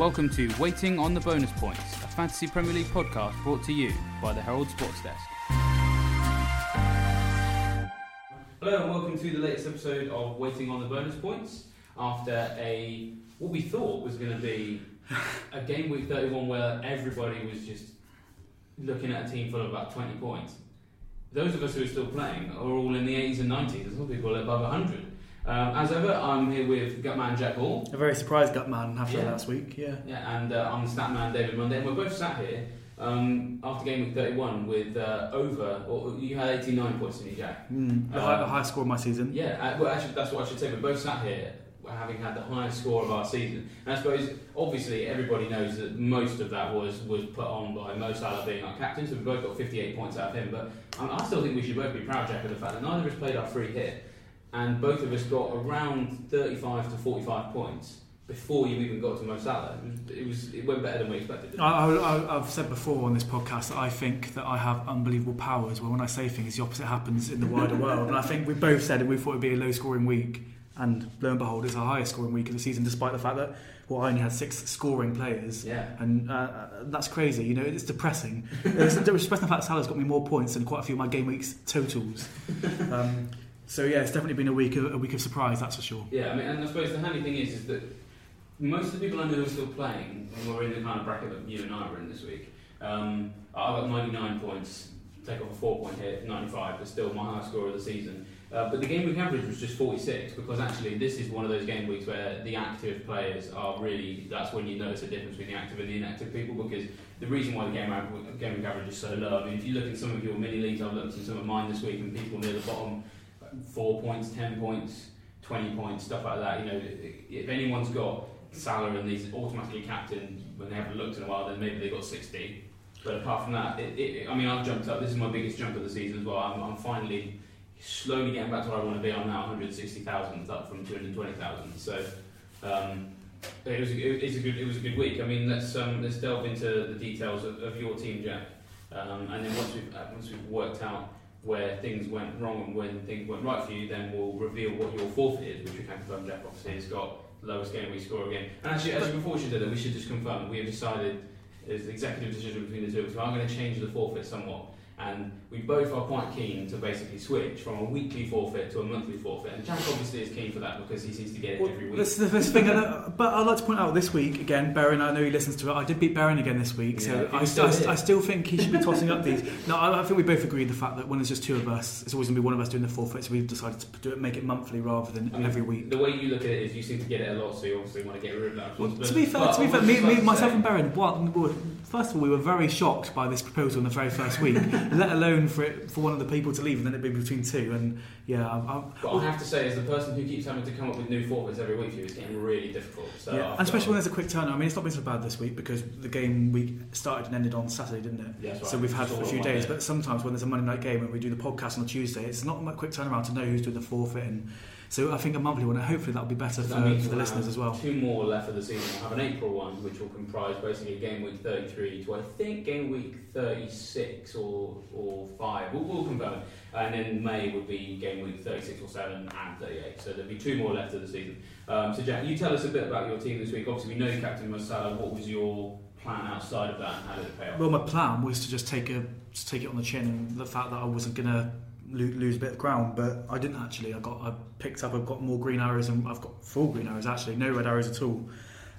welcome to Waiting on the Bonus Points, a Fantasy Premier League podcast brought to you by the Herald Sports Desk. Hello and welcome to the latest episode of Waiting on the Bonus Points. After a what we thought was going to be a game week 31 where everybody was just looking at a team full of about 20 points. Those of us who are still playing are all in the 80s and 90s. There's some people above 100. Um, as ever, I'm here with Gutman Jack Hall. A very surprised gut man after Yeah. last week, yeah. Yeah, and uh, I'm the stat man David Monday, and we're both sat here um, after game week 31 with uh, over, or you had 89 points in your Jack. Mm, the, Um, high, the highest score of my season. Yeah, uh, well, actually, that's what I should say. We're both sat here having had the highest score of our season. And I suppose, obviously, everybody knows that most of that was, was put on by Mo Salah being our captain, so we both got 58 points out of him. But um, I still think we should both be proud, Jack, of the fact that neither of us played our free hit, and both of us got around 35 to 45 points before you even got to Mo Salah. It, was, it, was, it went better than we expected. I, I, I've said before on this podcast that I think that I have unbelievable powers. Well, when I say things, the opposite happens in the wider world. And I think we both said it. We thought it'd be a low scoring week, and lo and behold, it's our highest scoring week of the season, despite the fact that well, I only had six scoring players. Yeah. And uh, uh, that's crazy, you know, it's depressing. it's depressing the fact that Salah's got me more points than quite a few of my game weeks totals. Um, so yeah, it's definitely been a week of, a week of surprise, that's for sure. Yeah, I mean, and I suppose the handy thing is, is that most of the people I know who are still playing, and we're in the kind of bracket that you and I were in this week, um, I got 99 points, take off a four point hit, 95, but still my highest score of the season. Uh, but the game week average was just 46 because actually this is one of those game weeks where the active players are really that's when you notice the difference between the active and the inactive people because the reason why the game, game week average is so low. I mean, if you look at some of your mini leagues, I've looked at some of mine this week and people near the bottom, four points, 10 points, 20 points, stuff like that. You know, if anyone's got Salah and he's automatically captain when they haven't looked in a while, then maybe they got 60. But apart from that, it, it, I mean, I've jumped up. This is my biggest jump of the season as well. I'm, I'm finally slowly getting back to where I want to be. I'm now 160,000, up from 220,000. So um, it was a, it, a good it was a good week. I mean, let's um, let's delve into the details of, of your team, Jack, um, and then once we've uh, once we've worked out where things went wrong and when things went right for you, then we'll reveal what your forfeit is, which we can confirm. Jack obviously has got the lowest game we score again. And actually, actually before we should do that, we should just confirm we have decided. It's executive decision between the two us. I'm going to change the forfeit somewhat and we both are quite keen to basically switch from a weekly forfeit to a monthly forfeit. And Jack obviously is keen for that because he seems to get it Well, every week. This is the first thing, but I'd like to point out this week again. Baron, I know he listens to it. I did beat Baron again this week, Yeah, so I, still, still I, still think he should be tossing up these. No, I, I think we both agree the fact that when there's just two of us, it's always going to be one of us doing the forfeit. So we've decided to do it, make it monthly rather than I mean, every week. The way you look at it is you seem to get it a lot, so you obviously want to get rid of that. Well, to be fair, But to be fair, me, me myself and Baron, what, well, first of all, we were very shocked by this proposal in the very first week, let alone for it, for one of the people to leave and then it'd be between two. And yeah, I, I, But I have to say, as the person who keeps having to come up with new forfeits every week for you, it's getting really difficult. So yeah, and especially when there's a quick turnaround. I mean, it's not been so bad this week because the game week started and ended on Saturday, didn't it? Yeah, that's So we've had for a few days, but sometimes when there's a Monday night game and we do the podcast on a Tuesday, it's not a quick turnaround to know who's doing the forfeit. And so I think a monthly one, and hopefully that'll be better for, for the listeners as well. Two more left of the season. We'll have an April one, which will comprise basically game week 33 to I think game week 36 or or five. We'll, we'll confirm it. And then May would be game week 36 or 7 and 38. So there'll be two more left of the season. Um, so Jack, you tell us a bit about your team this week. Obviously, we know you captain Mo Salah. What was your plan outside of that, and how did it pay off? Well, my plan was to just take a just take it on the chin, and the fact that I wasn't gonna lo- lose a bit of ground, but I didn't actually. I got I picked up. I've got more green arrows, and I've got full green arrows actually, no red arrows at all.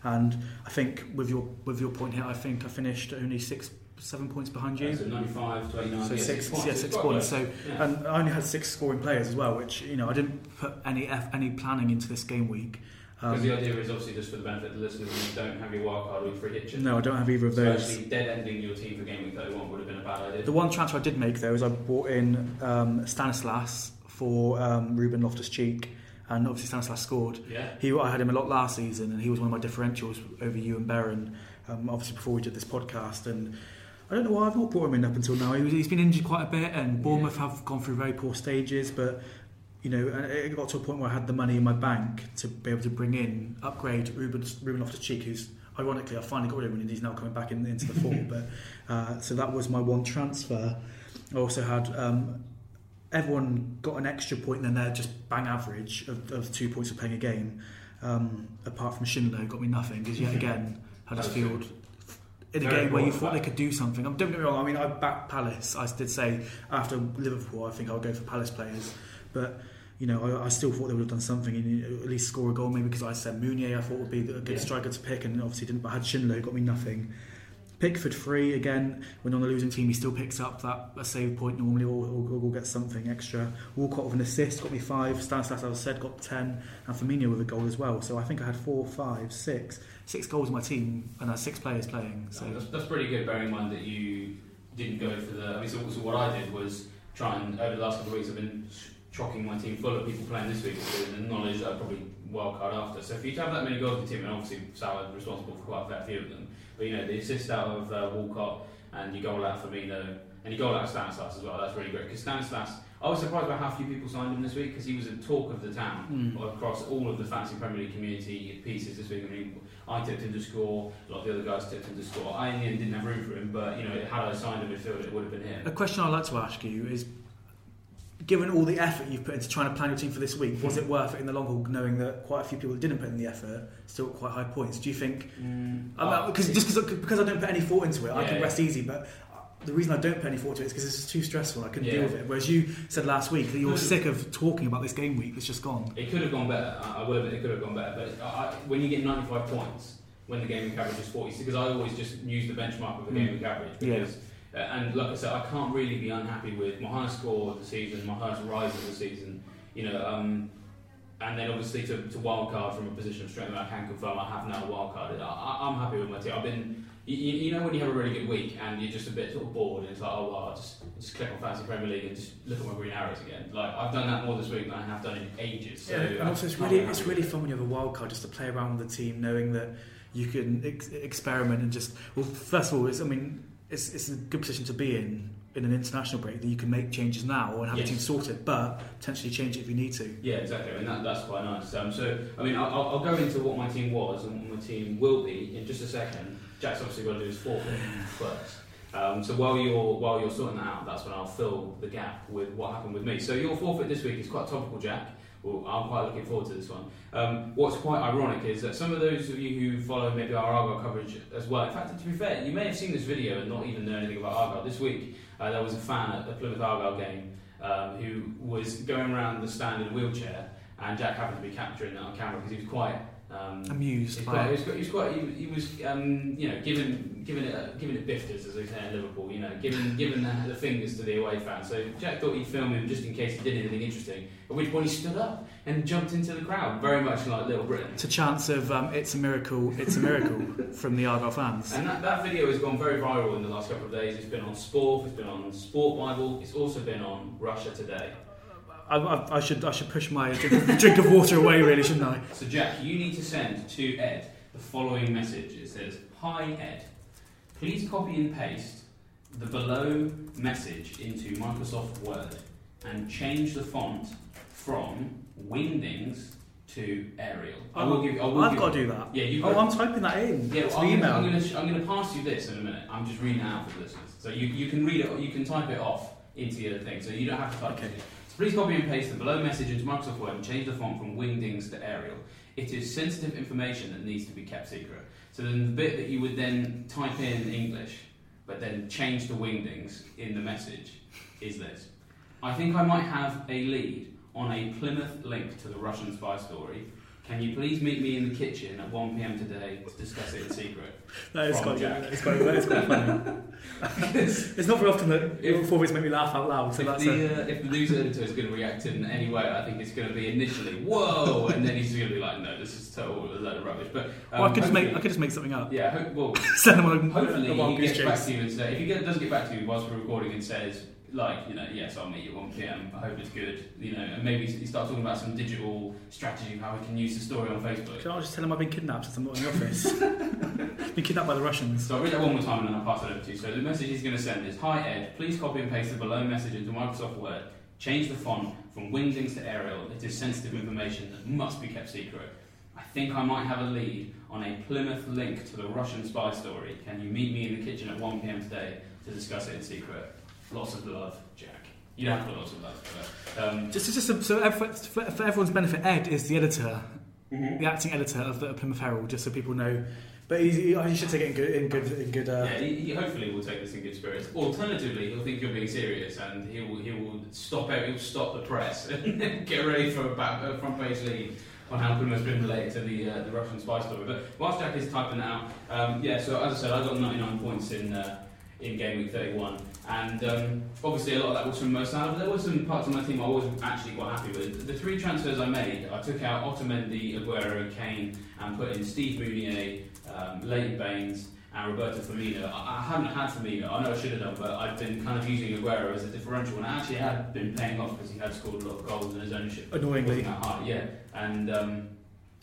And I think with your with your point here, I think I finished only six seven points behind you. So 95 to 89. So yeah, six, points. yeah, six points. So, Yeah. and I only had six scoring players as well, which you know I didn't put any F, any planning into this game week. Because Um, the idea is obviously just for the benefit of the listeners, you don't have your wild card week free hit chip. no, I don't have either of So those. actually, dead ending your team for game week 31 would have been a bad idea. The one transfer I did make though is I brought in um, Stanislas for um, Ruben Loftus Cheek, and obviously Stanislas scored. yeah. He, I had him a lot last season, and he was one of my differentials over you and Baron. Um, obviously, before we did this podcast, and I don't know why I've not brought him in up until now. He he's been injured quite a bit, and Bournemouth have gone through very poor stages. But you know, and it got to a point where I had the money in my bank to be able to bring in upgrade Ruben Ruben Loftus Cheek, who's ironically I finally got rid of him, and he's now coming back in, into the fold. but uh, so that was my one transfer. I also had. Um, Everyone got an extra point, and then they're just bang average of, of two points of playing a game um, apart from Schindler, got me nothing, because yet again Huddersfield in a Very game where you thought they could do something. Um, Don't get me wrong. I mean, I backed Palace. I did say after Liverpool, I think I'll go for Palace players, but. You know, I, I still thought they would have done something and at least score a goal. Maybe because I said Mounié, I thought would be a good Yeah. striker to pick, and obviously didn't. But I had Schindler, who got me nothing. Pickford free again. When on the losing team, he still picks up that a save point normally, or, or, or get something extra. Walcott with an assist got me five. Stanislas, as I said, got ten, and Firmino with a goal as well. So I think I had four, five, six, six goals in my team, and I had six players playing. So So that's, that's pretty good, bearing in mind that you didn't go for the. I mean, so, so what I did was try and over the last couple of weeks, I've been chocking my team full of people playing this week with the knowledge that I'd probably wild card after. So for you to have that many goals in the team, and obviously Salah responsible for quite a fair few of them, but you know the assist out of uh, Walcott and your goal out for Firmino and your goal out of Stanislas as well. That's really great because Stanislas. I was surprised by how few people signed him this week because he was a talk of the town Mm. across all of the Fantasy Premier League community pieces this week. I mean, I tipped him to score. A lot of the other guys tipped him to score. I in the end didn't have room for him, but you know, had I signed a midfielder, it would have been him. a question I'd like to ask you is. Given all the effort you've put into trying to plan your team for this week, was it worth it in the long haul, knowing that quite a few people that didn't put in the effort still got quite high points? Do you think Uh, because just cause, because I don't put any thought into it, I Yeah, can yeah. rest easy. But the reason I don't put any thought to it is because it's too stressful. I couldn't Yeah. deal with it. Whereas you said last week that you're Mm. sick of talking about this game week that's just gone. It could have gone better. I I will admit it could have gone better. But I, I, when you get 95 points, when the game week average is 40, because I always just use the benchmark of the game Mm. week average. Yeah. Because, uh, and like I said, I can't really be unhappy with my highest score of the season, my highest rise of the season. You know, um, and then obviously to, to wild card from a position of strength, that I can confirm I have now wild carded. I, I'm happy with my team. I've been, you, you know, when you have a really good week and you're just a bit sort of bored, and it's like, oh well, I'll just just click on Fantasy Premier League and just look at my green arrows again. Like I've done that more this week than I have done in ages. So and also it's really it's really fun when you have a wild card just to play around with the team, knowing that you can ex- experiment and just well, first of all, it's, I mean, it's it's a good position to be in in an international break that you can make changes now and have Yes. the team sorted, but potentially change it if you need to. Yeah, exactly. I mean, that, that's quite nice. Um, so, I mean, I'll, I'll I'll go into what my team was and what my team will be in just a second. Jack's obviously got to do his forfeit first. Um, so while you're while you're sorting that out, that's when I'll fill the gap with what happened with me. So your forfeit this week is quite topical, Jack. Well, I'm quite looking forward to this one. Um, what's quite ironic is that some of those of you who follow maybe our Argyle coverage as well. In fact, to be fair, you may have seen this video and not even know anything about Argyle. This week, uh, there was a fan at the Plymouth Argyle game um, who was going around the stand in a wheelchair, and Jack happened to be capturing that on camera because he was quite. Um, Amused he was by quite, he was quite, he was, quite, he he was um, you know, giving, giving it, uh, giving it bifters as they say in Liverpool, you know, giving, giving the, the fingers to the away fans. So Jack thought he'd film him just in case he did anything interesting. At which point he stood up and jumped into the crowd, very much like Little Britain. To chance of um, it's a miracle, it's a miracle from the Argyle fans. And that, that video has gone very viral in the last couple of days. It's been on Sport, it's been on Sport Bible, it's also been on Russia Today. I, I, I should I should push my drink of, drink of water away, really, shouldn't I? So, Jack, you need to send to Ed the following message. It says, Hi, Ed. Please copy and paste the below message into Microsoft Word and change the font from Wingdings to Arial. I will give. I will I've give got to do that. Yeah, you. Oh, I'm typing that in. Yeah, well, the I'm, email. gonna, I'm, gonna, I'm gonna pass you this in a minute. I'm just reading it out for the listeners. So you, you can read it, you can type it off into your thing, so you don't have to type Okay. it. Please copy and paste the below message into Microsoft Word and change the font from Wingdings to Arial. It is sensitive information that needs to be kept secret. So then the bit that you would then type in English, but then change the Wingdings in the message, is this. I think I might have a lead on a Plymouth link to the Russian spy story. Can you please meet me in the kitchen at 1pm today to discuss it in secret? that is quite, Jack. it's quite, it's quite funny. it's not very often that your performance make me laugh out loud. So if, that's the, a, uh, if the news editor is going to react in any way, I think it's going to be initially whoa, and then he's going to be like, no, this is total a load of rubbish. But um, well, I could just make I could just make something up. yeah, hope, well, Send a, hopefully he gets back to you and say if he doesn't get back to you whilst we're recording and says like you know yes I'll meet you at 1 p.m. I hope it's good you know and maybe he start talking about some digital strategy of how we can use the story on Facebook. Can I just tell him I've been kidnapped since I'm not in the office? been kidnapped by the Russians. So I'll read that one more time and then I'll pass it over to you. So the message he's going to send is Hi Ed, please copy and paste the below message into Microsoft Word. Change the font from Wingdings to Arial. It is sensitive information that must be kept secret. I think I might have a lead on a Plymouth link to the Russian spy story. Can you meet me in the kitchen at 1pm today to discuss it in secret? Lots of love, Jack. You don't have to put lots of love, but um, Just, just, just so for, for everyone's benefit, Ed is the editor, the acting editor of the Plymouth Herald, just so people know. But he's, he, he should take it in good, in good, in good. Uh, yeah, he, he hopefully will take this in good spirits. Alternatively, he'll think you're being serious and he will he will stop out, he'll stop the press and get ready for a back, uh, front page lead on how Puma's been related to the uh, the Russian spy story. But whilst Jack is typing it out, um, yeah. So as I said, I got 99 points in uh, in game week 31, and um, obviously a lot of that was from Mo Salah. But there were some parts of my team I wasn't actually quite happy with. The three transfers I made, I took out Otamendi, Aguero, Kane, and put in Steve Mounié um, Leighton Baines, and Roberto Firmino. I, I haven't had Firmino. I know I should have done, but I've been kind of using Aguero as a differential, and I actually had been paying off because he had scored a lot of goals and his ownership Annoyingly. that high. Yeah, and um,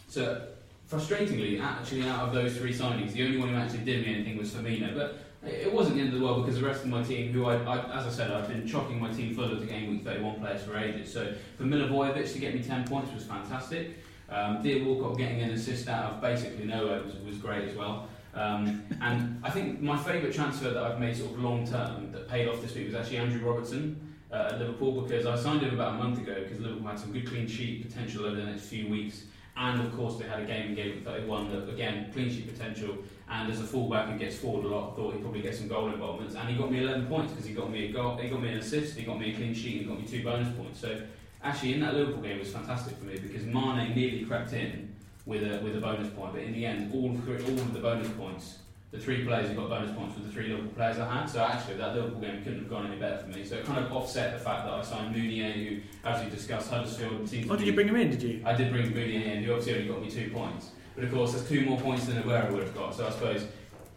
so frustratingly, actually out of those three signings, the only one who actually did me anything was Firmino, but. It wasn't the end of the world because the rest of my team, who I, I as I said, I've been chocking my team full of the game week 31 players for ages. So for Milivojevic to get me 10 points was fantastic. Um, Theo Walcott getting an assist out of basically nowhere was, was great as well. Um, and I think my favourite transfer that I've made sort of long term that paid off this week was actually Andrew Robertson uh, at Liverpool because I signed him about a month ago because Liverpool had some good clean sheet potential over the next few weeks. And of course, they had a game in game week 31 that, again, clean sheet potential. And as a fullback and gets forward a lot, thought he'd probably get some goal involvements. And he got me 11 points because he got me a goal, he got me an assist, he got me a clean sheet, he got me two bonus points. So actually, in that Liverpool game, it was fantastic for me because Mane nearly crept in with a with a bonus point, but in the end, all all of the bonus points, the three players who got bonus points were the three Liverpool players I had. So actually, that Liverpool game couldn't have gone any better for me. So it kind of offset the fact that I signed Mounié, who, as we discussed, Huddersfield seems Oh, did be you bring him in? Did you? I did bring Mounié in, who obviously only got me two points. But of course, there's two more points than Aguero would have got. So I suppose,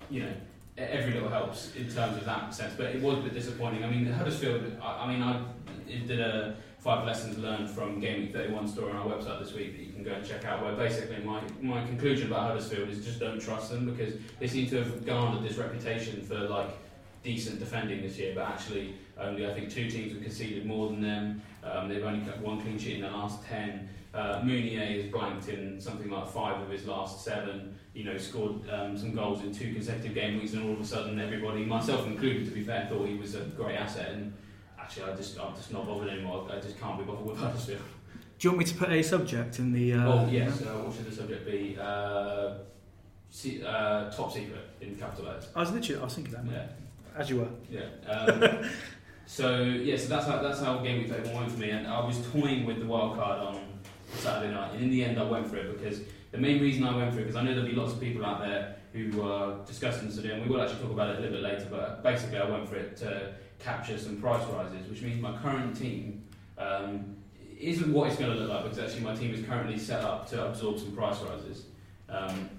you know, every little helps in terms of that sense. But it was a bit disappointing. I mean, Huddersfield, I, I mean, I did a five lessons learned from Game Week 31 story on our website this week that you can go and check out. Where basically my, my conclusion about Huddersfield is just don't trust them because they seem to have garnered this reputation for like decent defending this year, but actually only I think two teams have conceded more than them. Um, they've only got one clean sheet in the last ten. Uh, Mounié has blanked in something like five of his last seven. You know, scored um, some goals in two consecutive game weeks, and all of a sudden, everybody, myself included, to be fair, thought he was a great asset. And actually, I just, I'm just not bothered anymore. I just can't be bothered with Huddersfield. Do you want me to put a subject in the? Uh, oh yes. Uh, what should the subject be? Uh, se- uh, top secret in capital letters. I was literally, I was thinking that. Yeah. As you were. Yeah. Um, so yeah, so that's how that's how game week 31 went for me, and I was toying with the wild card on Saturday night, and in the end I went for it because the main reason I went for it because I know there'll be lots of people out there who are discussing this today, and we will actually talk about it a little bit later. But basically, I went for it to capture some price rises, which means my current team. Um, isn't what it's going to look like because actually my team is currently set up to absorb some price rises. Um,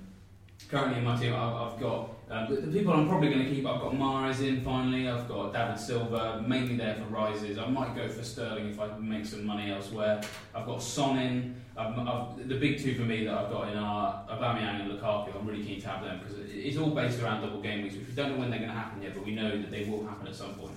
currently in my team, I've, I've got um, the, the people I'm probably going to keep. I've got Mahrez in finally. I've got David Silva mainly there for rises. I might go for Sterling if I can make some money elsewhere. I've got Son in. I've, I've, the big two for me that I've got in are Aubameyang and Lukaku. I'm really keen to have them because it, it's all based around double game weeks, which we don't know when they're going to happen yet, but we know that they will happen at some point.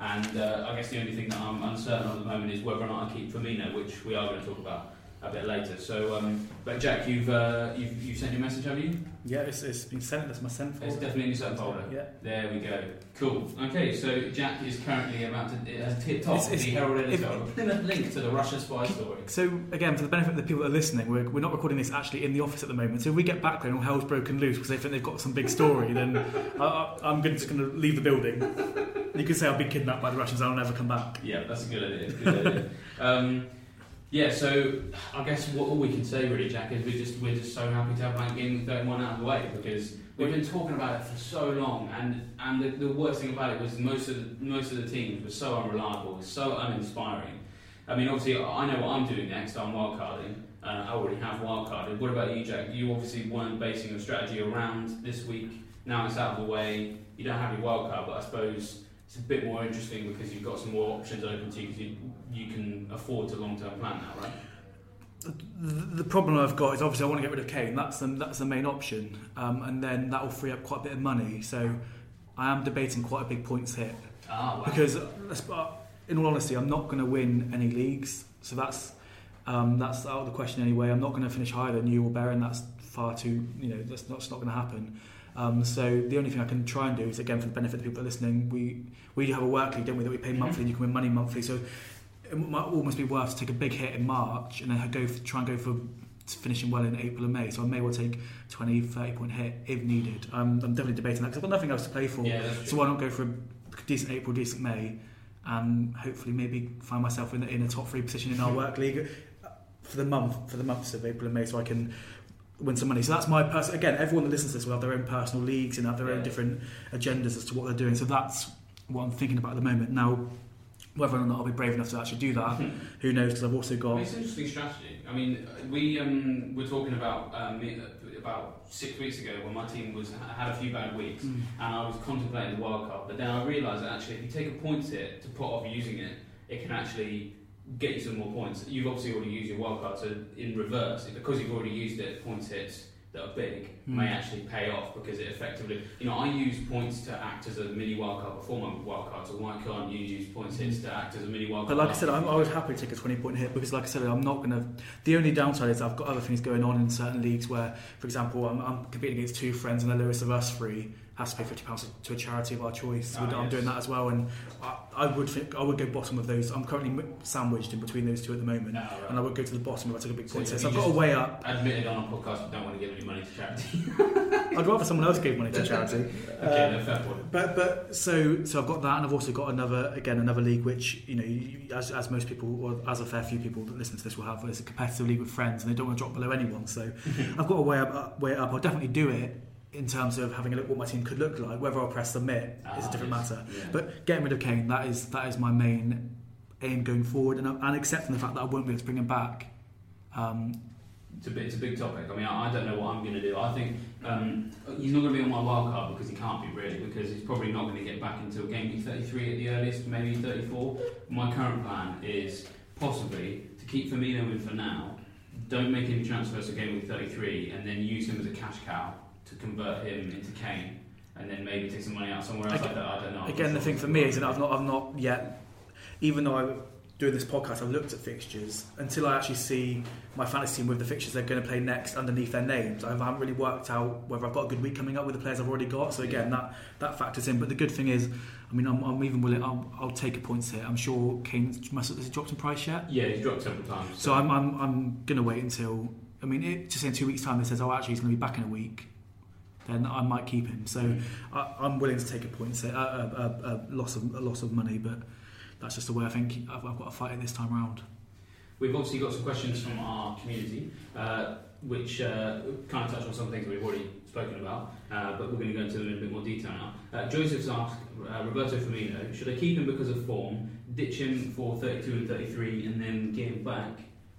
And uh, I guess the only thing that I'm uncertain of at the moment is whether or not I keep Firmino, which we are going to talk about a bit later. So, um, but Jack, you've, uh, you've you've sent your message, have you? Yeah, it's, it's been sent. That's my sent folder. It's definitely in your sent folder. Yeah. There we go. Cool. Okay, so Jack is currently about to. It has tipped off It's- it's- the Herald Editor. A link to the Russia spy story. So again, for the benefit of the people that are listening, we're, we're not recording this actually in the office at the moment. So if we get background all hell's broken loose because they think they've got some big story, then I, I, I'm just going to leave the building. You can say I've been kidnapped by the Russians and I'll never come back. Yeah, that's a good idea. Good idea. Um, yeah, so I guess what all we can say really, Jack, is we're just we're just so happy to have that Game 31 out of the way because we've been talking about it for so long, and and the, the worst thing about it was most of the, most of the teams were so unreliable, so uninspiring. I mean, obviously, I know what I'm doing next. I'm wildcarding. Uh, I already have wildcarded. What about you, Jack? You obviously weren't basing your strategy around this week. Now it's out of the way. You don't have your wildcard, but I suppose it's a bit more interesting because you've got some more options open to you because you, you can afford to long term plan now, right? The, problem I've got is obviously I want to get rid of Kane. That's the, that's the main option, um, and then that will free up quite a bit of money. So I am debating quite a big points hit Ah, wow. because, in all honesty, I'm not going to win any leagues. So that's um, that's out of the question anyway. I'm not going to finish higher than you or Baron. That's far too you know that's not, that's not going to happen. Um, so the only thing I can try and do is again for the benefit of the people that are listening, we we have a work league, don't we, that we pay monthly. and You can win money monthly. So it might almost be worth to take a big hit in March and then go for, try and go for finishing well in April and May. So I may well take 20, 30 point hit if needed. Um, I'm definitely debating that because I've got nothing else to play for. Yeah, So why not go for a decent April, decent May, and hopefully maybe find myself in, in a top three position in our work league uh, for the month for the months of April and May, so I can win some money. So that's my personal. Again, everyone that listens to this will have their own personal leagues and have their own different agendas as to what they're doing. So that's what I'm thinking about at the moment. Now, whether or not I'll be brave enough to actually do that, who knows? Because I've also got. it's an interesting strategy. I mean, we um, were talking about um, about six weeks ago when my team was had a few bad weeks, Mm. and I was contemplating the wild card. But then I realised that actually, if you take a points hit to put off using it, it can actually get you some more points. You've obviously already used your wild card, so in reverse, because you've already used it, points hits that are big Mm. may actually pay off because it effectively, you know, I use points to act as a mini wild card before my wild card. So why can't you use points hits to act as a mini wild But card? like I said, I'm, I would happily take a 20 point hit because, like I said, I'm not going to. The only downside is I've got other things going on in certain leagues where, for example, I'm, I'm competing against two friends and the lowest of us three has to pay £50 to a charity of our choice. Ah, I'm yes. doing that as well, and I, I would think I would go bottom of those. I'm currently sandwiched in between those two at the moment, No, right. and I would go to the bottom if I took a big point So I've got a way up. admitted on a podcast you don't want to give any money to charity. I'd rather someone else gave money to charity. okay, Uh, no, fair point. But but so so I've got that, and I've also got another again another league which you know as as most people or as a fair few people that listen to this will have is a competitive league with friends, and they don't want to drop below anyone. So I've got a way up, up way up. I'll definitely do it in terms of having a look at what my team could look like. Whether I'll press submit is a Ah, different yes. matter. Yeah. But getting rid of Kane that is that is my main aim going forward, and, and accepting the fact that I won't be able to bring him back. Um, It's a, bit, it's a big topic. I mean, I, I don't know what I'm going to do. I think um, he's not going to be on my wild card because he can't be really, because he's probably not going to get back until game week 33 at the earliest, maybe 34. My current plan is possibly to keep Firmino in for now, don't make any transfers to game week 33, and then use him as a cash cow to convert him into Kane, and then maybe take some money out somewhere else. I, Again- don't, I don't know. I'm Again, the thing for me is that I've not, I've not yet, even though I'm doing this podcast, I've looked at fixtures until I actually see my fantasy team with the fixtures they're going to play next underneath their names. I haven't really worked out whether I've got a good week coming up with the players I've already got. So again, that that factors in. But the good thing is, I mean, I'm, I'm even willing. I'll, I'll take a points here. I'm sure Kane must has he dropped in price yet. Yeah, he's dropped several times. So I'm I'm, I'm going to wait until. I mean, it, just in two weeks' time, it says, oh, actually, he's going to be back in a week. Then I might keep him. So I, I'm willing to take a points hit, a, a, a, loss of a loss of money, but that's just the way I think I've, I've got to fight it this time round. We've obviously got some questions from our community, uh, which uh, kind of touch on some things that we've already spoken about, uh, but we're going to go into them in a bit more detail now. Uh, Joseph's asked uh, Roberto Firmino, should I keep him because of form, ditch him for 32 and 33, and then get him back,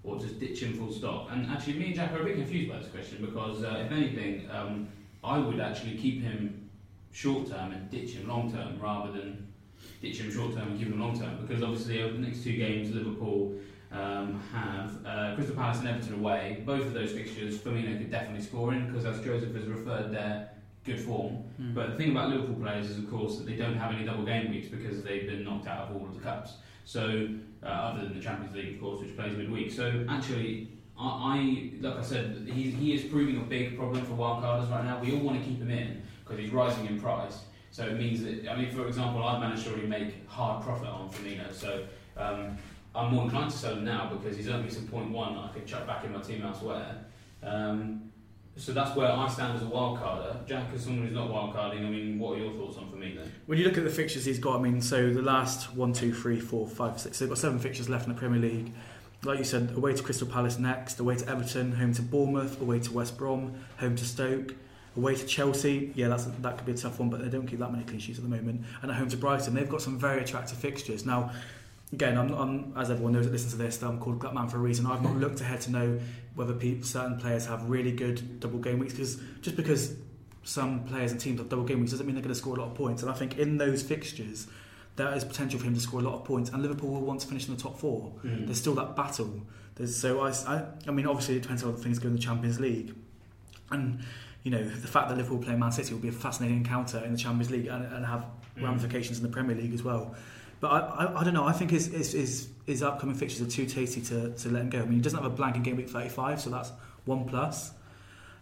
or just ditch him full stop? And actually, me and Jack are a bit confused by this question because, uh, if anything, um, I would actually keep him short term and ditch him long term rather than ditch him short term and keep him long term because obviously over the next two games, Liverpool um, have uh, Crystal Palace and Everton away. Both of those fixtures, Firmino could definitely score in because, as Joseph has referred there, good form. But the thing about Liverpool players is, of course, that they don't have any double game weeks because they've been knocked out of all of the cups. So, uh, other than the Champions League, of course, which plays midweek. So, actually, I, I like I said, he, he is proving a big problem for wildcarders right now. We all want to keep him in because he's rising in price. So it means that, I mean, for example, I've managed to already make hard profit on Firmino. So um, I'm more inclined to sell him now because he's me some point one that I could chuck back in my team elsewhere. Um, so that's where I stand as a wild carder. Jack, as someone who's not wildcarding, I mean, what are your thoughts on Firmino? When you look at the fixtures he's got, I mean, so the last one, two, three, four, five, six, so they've got seven fixtures left in the Premier League. Like you said, away to Crystal Palace next, away to Everton, home to Bournemouth, away to West Brom, home to Stoke, away to Chelsea. Yeah, that's that could be a tough one, but they don't keep that many clean sheets at the moment. And at home to Brighton, they've got some very attractive fixtures. Now, again, I'm, I'm as everyone knows that listens to this, I'm called Gutman for a reason. I've not mm. looked ahead to know whether certain players have really good double game weeks because just because some players and teams have double game weeks doesn't mean they're going to score a lot of points. And I think in those fixtures, there is potential for him to score a lot of points, and Liverpool will want to finish in the top four. There's still that battle. There's so I, I, I mean, obviously it depends on how things go in the Champions League, and you know the fact that Liverpool play Man City will be a fascinating encounter in the Champions League and, and have Mm. ramifications in the Premier League as well. But I, I, I don't know. I think his, his, his, his upcoming fixtures are too tasty to, to let him go. I mean, he doesn't have a blank in game week 35, so that's one plus.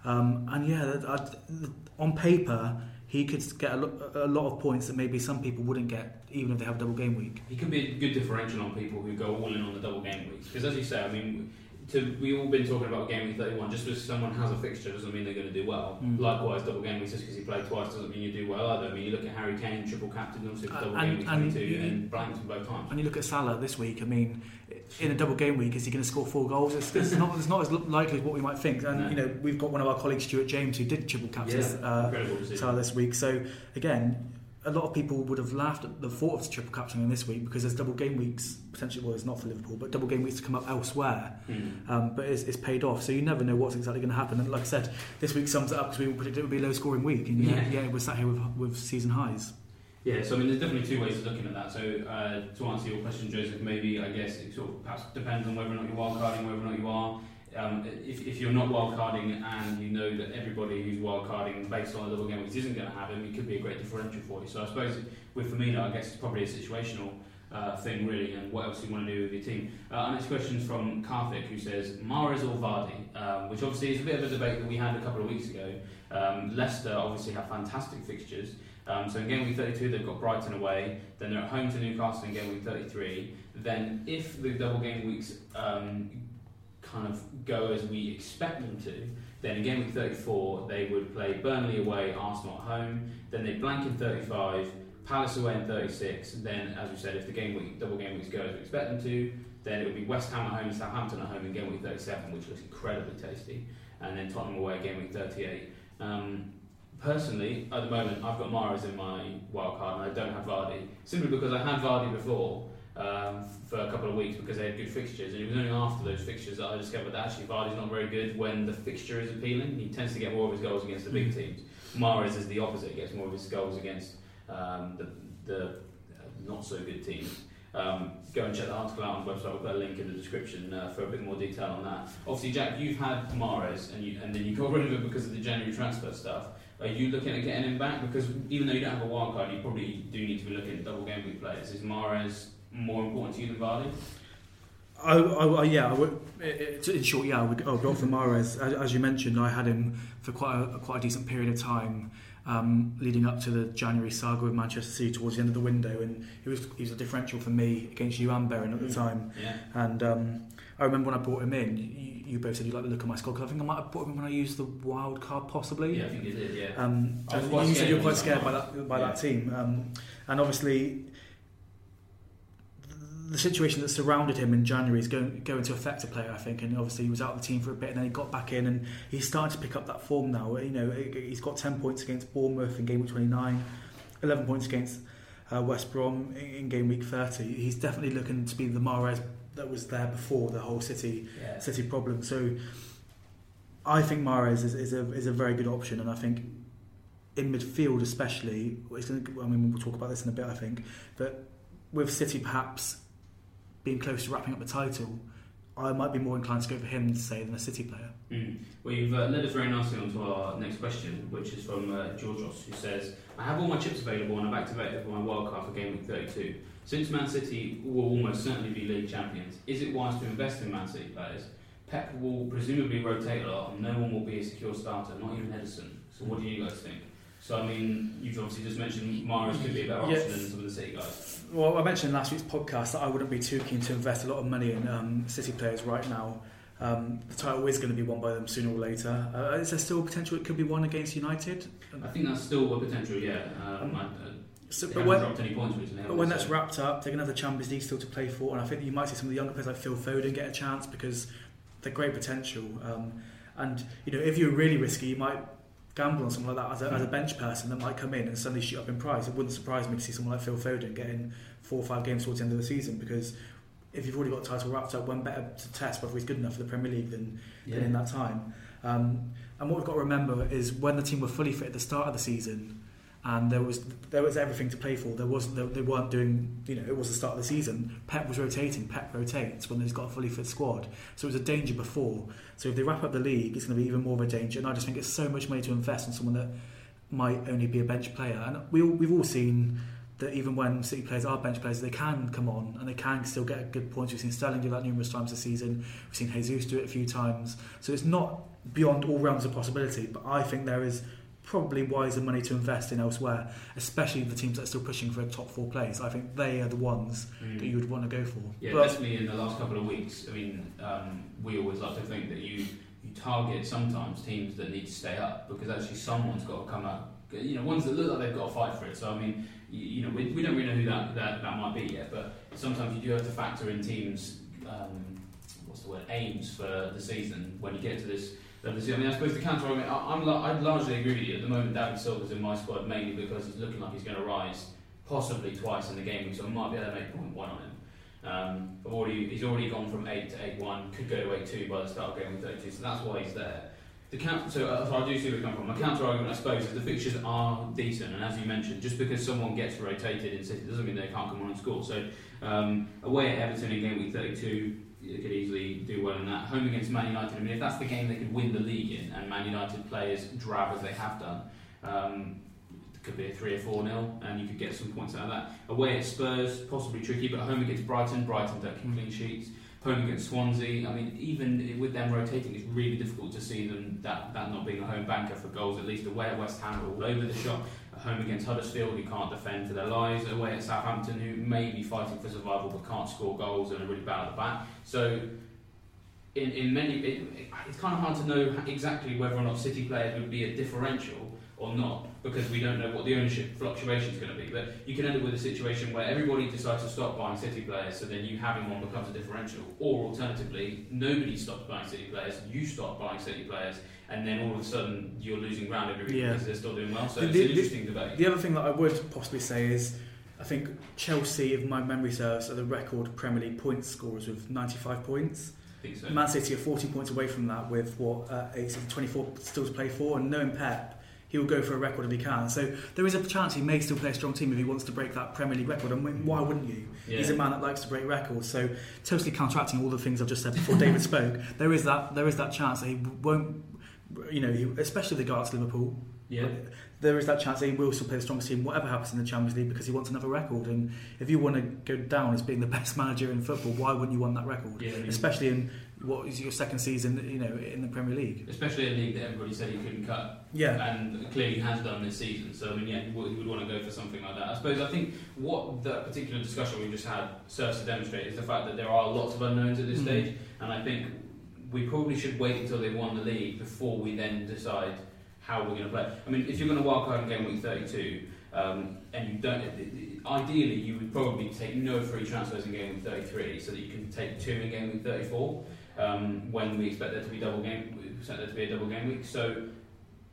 Um, and yeah, that- I, on paper, he could get a, lo- a lot of points that maybe some people wouldn't get, even if they have a double game week. He could be a good differential on people who go all in on the double game weeks. Because as you say, I mean, to, we've all been talking about game week 31. Just because someone has a fixture doesn't mean they're going to do well. Mm. Likewise, double game weeks just because you play twice doesn't mean you do well either. I mean, you look at Harry Kane, triple captain, also Uh, double and- game week and 22, you- and blanked from both times. And you look at Salah this week. I mean, in a double game week, is he going to score four goals? It's, it's not. It's not as likely as what we might think. And No. you know, we've got one of our colleagues, Stuart James, who did triple captain uh, Salah this week. So again, a lot of people would have laughed at the thought of triple captaining this week because there's double game weeks potentially. Well, it's not for Liverpool, but double game weeks to come up elsewhere. Mm. Um, but it's, it's paid off, so you never know what's exactly going to happen. And like I said, this week sums it up because we all predicted it would be a low-scoring week, and yeah, Yeah. yeah, we're sat here with, with season highs. Yeah, so I mean, there's definitely two ways of looking at that. So uh, to answer your question, Joseph, maybe I guess it sort of perhaps depends on whether or not you're wildcarding, whether or not you are. Um, if, if you're not wildcarding and you know that everybody who's wildcarding based on a double game week isn't going to have him, it could be a great differential for you. So I suppose with Firmino, I guess it's probably a situational uh, thing really, and what else you want to do with your team. Uh, our next question is from Karthik, who says Mahrez or Vardy, um, which obviously is a bit of a debate that we had a couple of weeks ago. Um, Leicester obviously have fantastic fixtures. Um, so in game week 32, they've got Brighton away. Then they're at home to Newcastle in game week 33. Then, if the double game weeks um, kind of go as we expect them to, then again week 34, they would play Burnley away, Arsenal at home. Then they blank in 35, Palace away in 36. Then, as we said, if the game week double game weeks go as we expect them to, then it would be West Ham at home, Southampton at home in game week 37, which looks incredibly tasty. And then Tottenham away game week 38. Um, personally, at the moment, I've got Mahrez in my wild card and I don't have Vardy. Simply because I had Vardy before um, for a couple of weeks because they had good fixtures, and it was only after those fixtures that I discovered that actually Vardy's not very good when the fixture is appealing. He tends to get more of his goals against the big Mm. teams. Mahrez is the opposite; he gets more of his goals against um, the, the not so good teams. Um, go and check the article out on the website. We'll put a link in the description uh, for a bit more detail on that. Obviously, Jack, you've had Mahrez, and you, and then you got rid of it because of the January transfer stuff. Are you looking at getting him back? Because even though you don't have a wild card, you probably do need to be looking at double game week players. Is Mahrez more important to you than Vardy? I, I, I- yeah, I would, in short, yeah, I would, I would go for Mahrez. As, as you mentioned, I had him for quite a, quite a decent period of time um, leading up to the January saga with Manchester City towards the end of the window, and he was he was a differential for me against you and Berrin at the Mm. time. Yeah. And um, I remember when I brought him in, you, you both said you like the look of my squad. 'cause I think I might have brought him when I used the wild card, possibly. Yeah, I think you did. Yeah. Um, you said you were quite scared by that by Yeah. that team, um, and obviously the situation that surrounded him in January is going going to affect a player, I think. And obviously he was out of the team for a bit, and then he got back in, and he's starting to pick up that form now. You know, he's got ten points against Bournemouth in game week twenty nine, eleven points against uh, West Brom in, game week thirty. He's definitely looking to be the Mahrez that was there before the whole City yeah. City problem. So I think Mahrez is, is a is a very good option, and I think in midfield especially, it's gonna, I mean we'll talk about this in a bit. I think, but with City perhaps being close to wrapping up the title, I might be more inclined to go for him say than a City player. Mm. Well, you've uh, led us very nicely on to our next question, which is from uh, Georgios, who says, I have all my chips available and I've activated my wildcard for game week 32. Since Man City will almost certainly be league champions, is it wise to invest in Man City players? Pep will presumably rotate a lot and no one will be a secure starter, not even Ederson. So what do you guys think? So, I mean, you've obviously just mentioned Mahrez could be a better Yeah. option than some of the City guys. Well, I mentioned in last week's podcast that I wouldn't be too keen to invest a lot of money in um, City players right now. Um, the title is going to be won by them sooner or later. Uh, is there still potential it could be won against United? I think that's still a potential, yeah. Um, I, uh, So, but when, dropped any points recently. But when that's wrapped up, they're going to have the Champions League still to play for, and I think you might see some of the younger players like Phil Foden get a chance because they're great potential. Um, and you know, if you're really risky, you might gamble on something like that as a, as a bench person that might come in and suddenly shoot up in price. It wouldn't surprise me to see someone like Phil Foden getting four or five games towards the end of the season because if you've already got the title wrapped up, when better to test whether he's good enough for the Premier League than, than in that time. Um, and what we've got to remember is when the team were fully fit at the start of the season, and there was there was everything to play for. There wasn't they, weren't doing you know it was the start of the season. Pep was rotating. Pep rotates when he's got a fully fit squad. So it was a danger before. So if they wrap up the league, it's going to be even more of a danger. And I just think it's so much money to invest in someone that might only be a bench player. And we all, we've all seen that even when City players are bench players, they can come on and they can still get good points. We've seen Sterling do that numerous times this season. We've seen Jesus do it a few times. So it's not beyond all realms of possibility. But I think there is probably wiser money to invest in elsewhere, especially the teams that are still pushing for a top four place. I think they are the ones Mm. that you would want to go for. Yeah, But- definitely in the last couple of weeks. I mean, um, we always like to think that you you target sometimes teams that need to stay up because actually someone's got to come up. You know, ones that look like they've got to fight for it. So I mean, you, you know, we, we don't really know who that, that that might be yet, but sometimes you do have to factor in teams. Um, what's the word? Aims for the season when you get to this. Level of. I mean, I suppose the counter argument. I, I'm la- I largely agree with you. At the moment, David Silva's in my squad mainly because it's looking like he's going to rise possibly twice in the game, so I might be able to make point one on him. Um, I've already, he's already gone from 8 to 8 1, could go to 8 2 by the start of game week 32, so that's why he's there. The count, so, uh, so I do see where you come from. My counter argument, I suppose, is the fixtures are decent, and as you mentioned, just because someone gets rotated in City doesn't mean they can't come on and score. So, um, away at Everton in game week 32, you could easily do well in that. Home against Man United, I mean, if that's the game they could win the league in, and Man United play as drab as they have done, um, it could be a 3 or 4 nil, and you could get some points out of that. Away at Spurs, possibly tricky, but home against Brighton, Brighton don't keep clean sheets. Home against Swansea, I mean, even with them rotating, it's really difficult to see them that, that not being a home banker for goals. At least away at West Ham, all over the shop. At home against Huddersfield, who can't defend for their lives. Away at Southampton, who may be fighting for survival but can't score goals and are really bad at the back. So, in, in many, it, it- it's kind of hard to know exactly whether or not City players would be a differential or not because we don't know what the ownership fluctuation is going to be. But you can end up with a situation where everybody decides to stop buying City players, so then you having one becomes a differential. Or alternatively, nobody stops buying City players, you stop buying City players, and then all of a sudden you're losing ground every week Yeah. because they're still doing well. So The- it's the- an interesting debate. The other thing that I would possibly say is I think Chelsea, if my memory serves, are the record Premier League points scorers with 95 points. So. Man City are 40 points away from that with what uh, 18, 24 still to play for, and knowing Pep, he will go for a record if he can. So there is a chance he may still play a strong team if he wants to break that Premier League record. And when- why wouldn't you? Yeah. He's a man that likes to break records. So totally counteracting all the things I've just said before David spoke. There is that there is that chance that he won't. You know, especially if they go out to Liverpool. yeah. There is that chance that he will still play the strongest team, whatever happens in the Champions League, because he wants another record. And if you want to go down as being the best manager in football, why wouldn't you want that record? Yeah, Especially in what is your second season, you know, in the Premier League. Especially a league that everybody said he couldn't cut. Yeah. and clearly has done this season. So I mean, yeah, he would, he would want to go for something like that. I suppose I think what that particular discussion we just had serves to demonstrate is the fact that there are lots of unknowns at this Mhm. stage, and I think we probably should wait until they've won the league before we then decide how we're going to play. I mean, if you're going to wildcard in game week 32. Um, and you don't. Ideally, you would probably take no free transfers in game week 33, so that you can take two in game week 34. Um, when we expect there to be double game, we expect there to be a double game week. So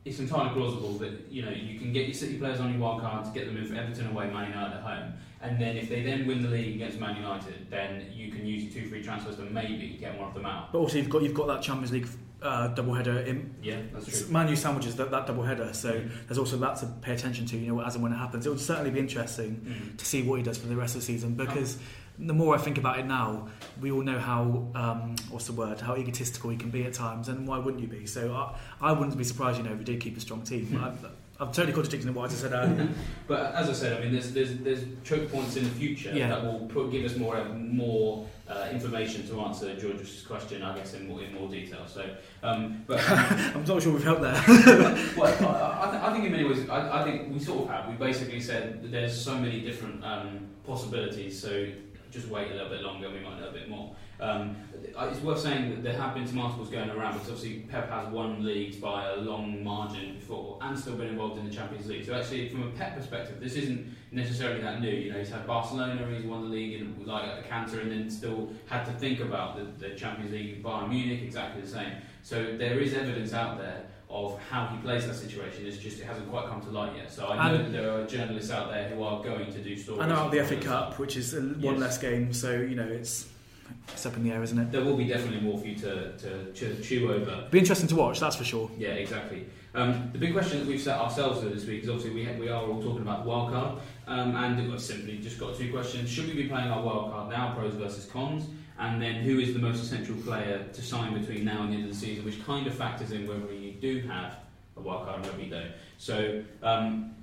it's entirely plausible that you know you can get your City players on your wild card to get them in for Everton away, Man United at home, and then if they then win the league against Man United, then you can use your two free transfers to maybe get one of them out. But also, you've got you've got that Champions League uh, double header in. Yeah, that's true. Man U sandwiches that, that double header, so there's also that to pay attention to. You know, as and when it happens, it would certainly be interesting Mm. to see what he does for the rest of the season because the more I think about it now, we all know how um, what's the word how egotistical he can be at times, and why wouldn't you be? So I, I wouldn't be surprised, you know, if he did keep a strong team. Hmm. I, I'm totally contradicting what I just said earlier. But as I said, I mean, there's there's, there's choke points in the future Yeah. that will put, give us more more uh, information to answer George's question, I guess, in more in more detail. So, um, but I'm not sure we've helped there. well, I, I, th- I think in many ways, I, I think we sort of have. We basically said that there's so many different um, possibilities, so just wait a little bit longer, we might know a bit more. Um, it's worth saying that there have been some articles going around because obviously Pep has won leagues by a long margin before and still been involved in the Champions League. So actually, from a Pep perspective, this isn't necessarily that new. You know, he's had Barcelona, he's won the league in like a canter, and then still had to think about the, the Champions League. Bayern Munich, exactly the same. So there is evidence out there of how he plays that situation. It's just it hasn't quite come to light yet. So I know And- that there are journalists out there who are going to do stories. I know the FA. Cup, which is a, one Yes. less game, so you know it's it's up in the air, isn't it? There will be definitely more for you to, to, to chew over. Be interesting to watch, that's for sure. Yeah, exactly. Um, the big question that we've set ourselves for this week is obviously we, ha- we are all talking about the wild card, um, and we've simply just got two questions. Should we be playing our wild card now, pros versus cons? And then who is the most essential player to sign between now and the end of the season, which kind of factors in whether you do have a wild card and whether you. So, um,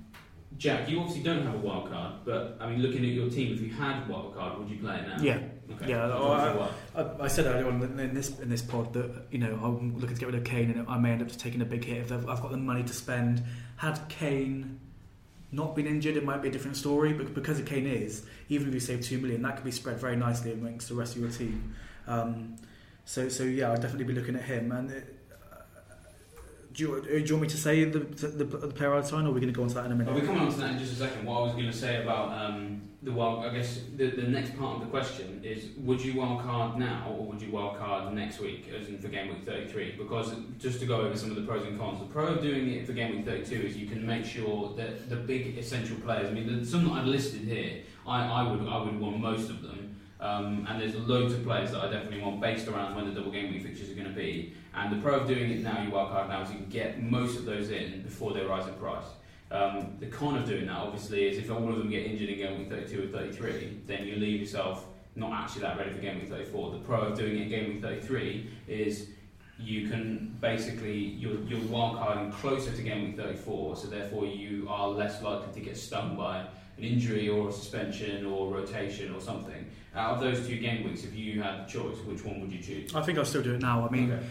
Jack, you obviously don't have a wild card, but I mean, looking at your team, if you had a wild card, would you play it now? Yeah, Okay. Yeah, oh, tell you what. I, I said earlier on in this in this pod that you know I'm looking to get rid of Kane, and I may end up just taking a big hit if I've got the money to spend. Had Kane not been injured, it might be a different story. But because of Kane is, even if you save two million, that could be spread very nicely amongst the rest of your team. Um, so so yeah, I'd definitely be looking at him. And it, do you, do you want me to say the the, the player I'd sign, or are we going to go on to that in a minute? We're coming on to that in just a second. What I was going to say about um, the wild, I guess the, the next part of the question is: Would you wild card now, or would you wild card next week, as in for game week thirty-three? Because just to go over some of the pros and cons, the pro of doing it for game week thirty-two is you can make sure that the big essential players. I mean, the, some that I've listed here, I, I would I would want most of them. Um, and there's loads of players that I definitely want based around when the double game week fixtures are going to be. And the pro of doing it now, you wild card now, is you can get most of those in before they rise in price. Um, the con of doing that, obviously, is if all of them get injured in game week 32 or 33, then you leave yourself not actually that ready for game week 34. The pro of doing it in game week 33 is you can basically you're, you're wild carding closer to game week 34, so therefore you are less likely to get stung by an injury or a suspension or rotation or something. Out of those two game weeks, if you had the choice, which one would you choose? I think I'll still do it now. I mean, Okay.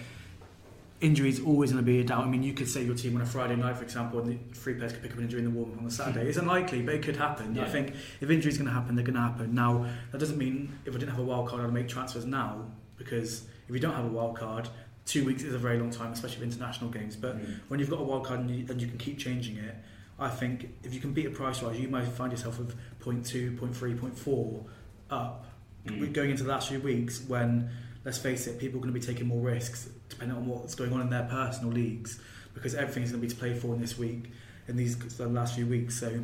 injury is always going to be a doubt. I mean, you could say your team on a Friday night, for example, and the three players could pick up an injury in the warm up on the Saturday. It's unlikely, but it could happen. I think if injuries going to happen, they're going to happen. Now, that doesn't mean if I didn't have a wild card, I'd make transfers now, because if you don't have a wild card, two weeks is a very long time, especially with international games. But Mm. when you've got a wild card and you, and you can keep changing it, I think if you can beat a price rise, you might find yourself with 0.2, 0.3, 0.4 up Mm. going into the last few weeks when, let's face it, people are going to be taking more risks depending on what's going on in their personal leagues because everything's going to be to play for in this week, in these the last few weeks. So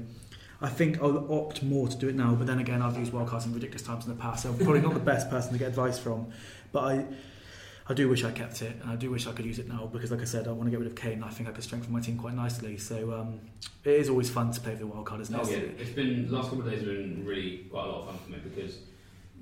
I think I'll opt more to do it now, but then again, I've used wildcards in ridiculous times in the past, so I'm probably not the best person to get advice from. But I. I do wish I kept it, and I do wish I could use it now because, like I said, I want to get rid of Kane. I think I could strengthen my team quite nicely. So um, it is always fun to play with the wild card, isn't it? Oh yeah, it's been the last couple of days have been really quite a lot of fun for me because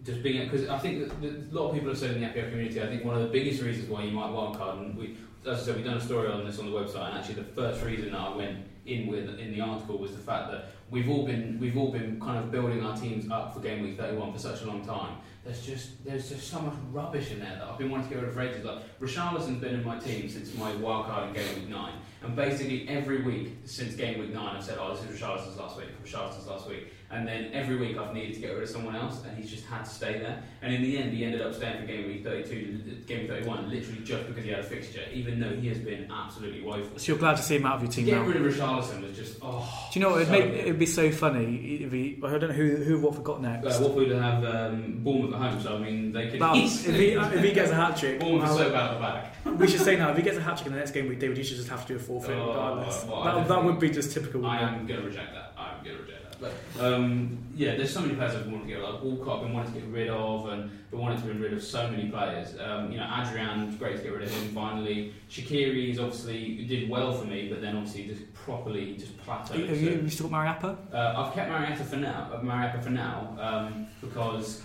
just being because I think that, that a lot of people have said in the FPL community. I think one of the biggest reasons why you might wildcard, and we, as I said, we've done a story on this on the website, and actually the first reason that I went in with in the article was the fact that we've all been we've all been kind of building our teams up for game week 31 for such a long time. There's just there's just so much rubbish in there that I've been wanting to get rid of for ages. Like Richarlison's been in my team since my wildcard in game week nine, and basically every week since game week nine, I've said, "Oh, this is Richarlison's last week, Richarlison's last week," and then every week I've needed to get rid of someone else, and he's just had to stay there. And in the end, he ended up staying for game week 32, game week 31, literally just because he had a fixture, even though he has been absolutely woeful. So you're glad to see him out of your team get now. rid of Richarlison was just oh. Do you know what? It'd, make, it'd be so funny if he. I don't know who who what forgot next. Uh, Watford have um, Bournemouth at home, so I mean they could. If he if he gets a hat trick, Bournemouth are so bad at the back. we should say now if he gets a hat trick in the next game week, David, you should just have to do a forfeit Oh, regardless. well, that, that would be just typical. I am going to reject that. I'm going to reject that. But um, yeah, there's so many players I've wanted to get rid of. Like Walcott, I've been wanting to get rid of, and been wanting to get rid of so many players. Um, you know, Adrian, great to get rid of him finally. Shaqiri is obviously did well for me, but then obviously just properly just plateaued. Have you, So- have you still got Mariappa? Uh, I've kept Mariappa for now. Mariappa for now um, because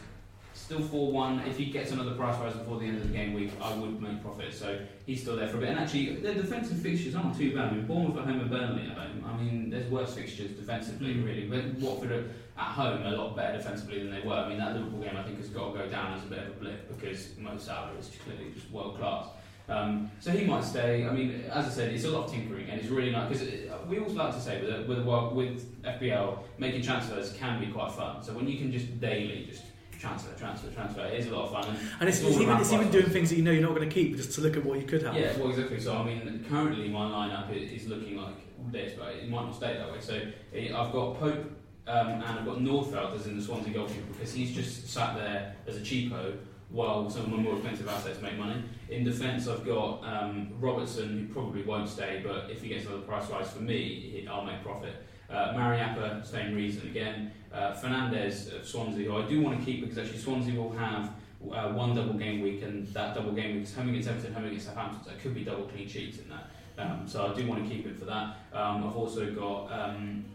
still four one. If he gets another price rise before the end of the game week, I would make profit. So he's still there for a bit. And actually, the defensive fixtures aren't too bad. I mean, Bournemouth at home and Burnley at home. I mean, there's worse fixtures defensively, Mm. really. But Watford are at home a lot better defensively than they were. I mean, that Liverpool game I think has got to go down as a bit of a blip because Mo Salah is clearly just world class. Um, so he might stay. I mean, as I said, it's a lot of tinkering, and it's really nice because we always like to say with with, well, with FPL making transfers can be quite fun. So when you can just daily just transfer, transfer, transfer, it is a lot of fun. And it's, all it's even it's even doing things that you know you're not going to keep just to look at what you could have. Yeah, well, exactly. So I mean, currently my lineup i- is looking like this, but it might not stay that way. So eh, I've got Pope um, and I've got Nordfeldt as in the Swansea goalkeeper because he's just sat there as a cheapo while some of my more expensive assets make money. In defence, I've got um, Robertson, who probably won't stay, but if he gets another price rise for me, I'll make profit. Uh, Mariappa, same reason again. Uh, Fernandez of Swansea, who I do want to keep because actually Swansea will have uh, one double game week, and that double game week is home against Everton, home against Southampton, so it could be double clean sheets in that. Um, so I do want to keep it for that. Um, I've also got um,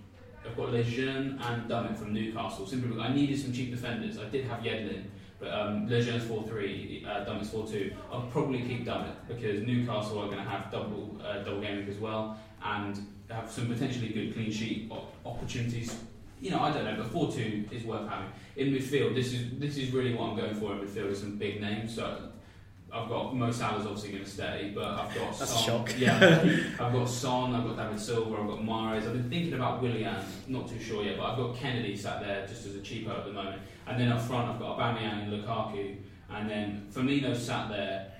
I've got Lejeune and Dummett from Newcastle. Simply because I needed some cheap defenders. I did have Yedlin, but um, Lejeune's 4 3, uh, Dummets 4 2. I'll probably keep Dummett because Newcastle are going to have double uh, double game week as well and have some potentially good clean sheet opportunities. You know, I don't know, but 4 2 is worth having. In midfield, this is this is really what I'm going for in midfield is some big names. So I've got Mo Salah's obviously going to stay, but I've got That's Son. a shock. Yeah, I've got Son, I've got David Silva, I've got Mahrez. I've been thinking about Willian, not too sure yet, but I've got Kenedy sat there just as a cheapo at the moment. And then up front, I've got Aubameyang and Lukaku, and then Firmino sat there.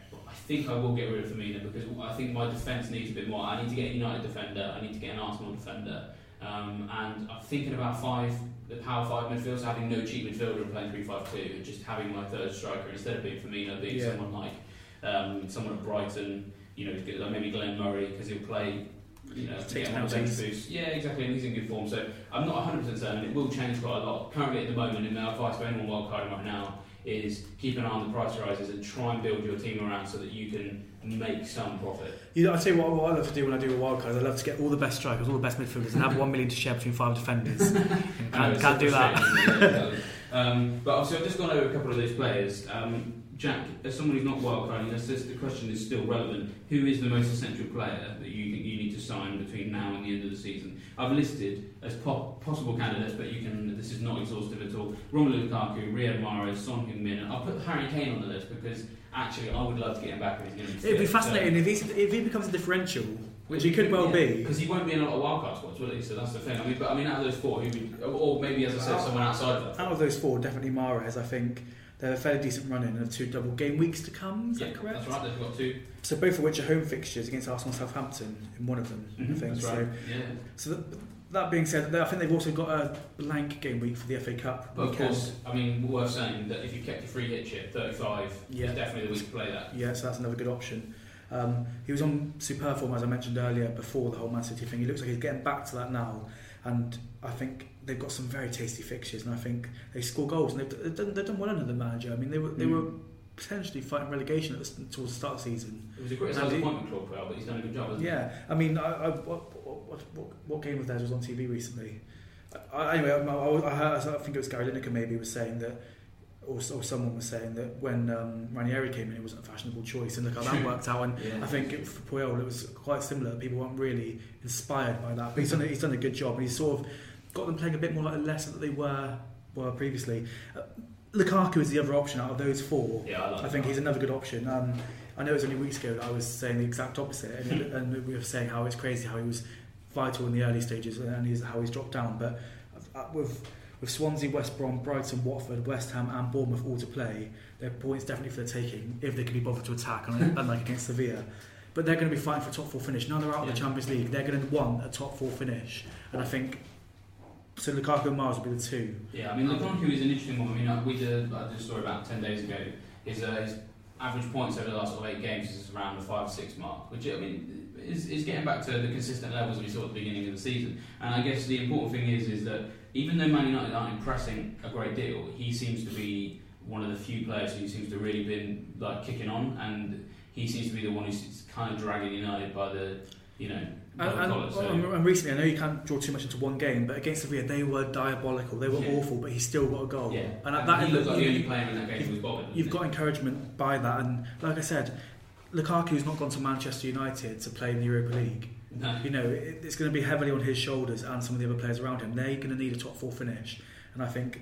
I think I will get rid of Firmino because I think my defence needs a bit more. I need to get a United defender, I need to get an Arsenal defender, um, and I'm thinking about five, the power five midfielders, having no cheap midfielder and playing 3 5 2, and just having my third striker instead of being Firmino, being Yeah. someone like um, someone at Brighton, you know, like maybe Glenn Murray because he'll play, you know, Take get on the bench boost. Yeah, exactly, and he's in good form. So I'm not 100% certain. It will change quite a lot. Currently, at the moment, and my advice for anyone wildcarding right now is keep an eye on the price rises and try and build your team around so that you can make some profit. You know, I tell you what, what I love to do when I do a wild card, I love to get all the best strikers, all the best midfielders, and have one million to share between five defenders. And can't, can't do that. frustrating, yeah, exactly. um, but obviously, I've just gone over a couple of those players. Um, Jack, as someone who's not wildcarding, this, this, the question is still relevant. Who is the most essential player that you think you need to sign between now and the end of the season? I've listed as po- possible candidates, but you can. This is not exhaustive at all. Romelu Lukaku, Riyad Mahrez, Son Heung-min, and I'll put Harry Kane on the list because actually I would love to get him back if he's going. It'd be fascinating if, he's, if he becomes a differential, which he could well be. because he won't be in a lot of wildcard spots, will he? So that's the thing. I mean, but I mean, out of those four, who would, or maybe as I said, someone outside of that. Out of those four, definitely Mahrez, I think a fairly decent run in and have two double game weeks to come. Is yeah, that correct? That's right. They've got two. So both of which are home fixtures against Arsenal and Southampton in one of them, I think. Mm-hmm. That's So, right. Yeah. so that, that being said, I think they've also got a blank game week for the FA Cup. But of course, I mean, worth saying that if you kept your free hit chip, 35 Yeah. is definitely the week to play that. Yeah, so that's another good option. Um, he was on superb form, as I mentioned earlier, before the whole Man City thing. He looks like he's getting back to that now, and I think they've got some very tasty fixtures, and I think they score goals, and they've, they've, done, they've done well under the manager. I mean, they were they Mm. were potentially fighting relegation at the, towards the start of the season. It was a criticised Andy- appointment, Claude Puel, but he's done a good job, hasn't Yeah, I mean, I, I, what, what, what, what game of theirs was on TV recently? I, anyway, I, I, I, heard, I think it was Gary Lineker maybe was saying that, or, or someone was saying that when um, Ranieri came in, it wasn't a fashionable choice, and look how that worked out. And? Yeah. I think it, for Puel, it was quite similar. People weren't really inspired by that, but he's done, a- he's done a good job, and he's sort of got them playing a bit more like a lesser that they were were previously. Uh, Lukaku is the other option out of those four. yeah, I like I think that. he's another good option. Um, I know it was only weeks ago that I was saying the exact opposite, and, and we were saying how it's crazy how he was vital in the early stages and he's, how he's dropped down. But uh, with with Swansea, West Brom, Brighton, Watford, West Ham, and Bournemouth all to play, their points definitely for the taking if they can be bothered to attack, unlike unlike against Sevilla. But they're going to be fighting for a top four finish. Now they're out of Yeah. the Champions League, they're going to want a top four finish, and I think. So Lukaku and Mahrez will be the two. Yeah, I mean, Lukaku is an interesting one. I mean, we did, I did a story about 10 days ago. His, uh, his average points over the last eight games is around the 5 6 mark, which, I mean, is, is getting back to the consistent levels we saw at the beginning of the season. And I guess the important thing is is that even though Man United aren't impressing a great deal, he seems to be one of the few players who seems to really been like kicking on, and he seems to be the one who's kind of dragging United by the, you know, And, and. So, and- and recently, I know you can't draw too much into one game, but against Sevilla, they were diabolical. They were Yeah. awful, but he still got a goal. yeah, And at and that he looked like the only player in that game who was bothered. You've got encouragement by that, and like I said, Lukaku's not gone to Manchester United to play in the Europa League. No. You know, it, it's going to be heavily on his shoulders and some of the other players around him. They're going to need a top four finish, and I think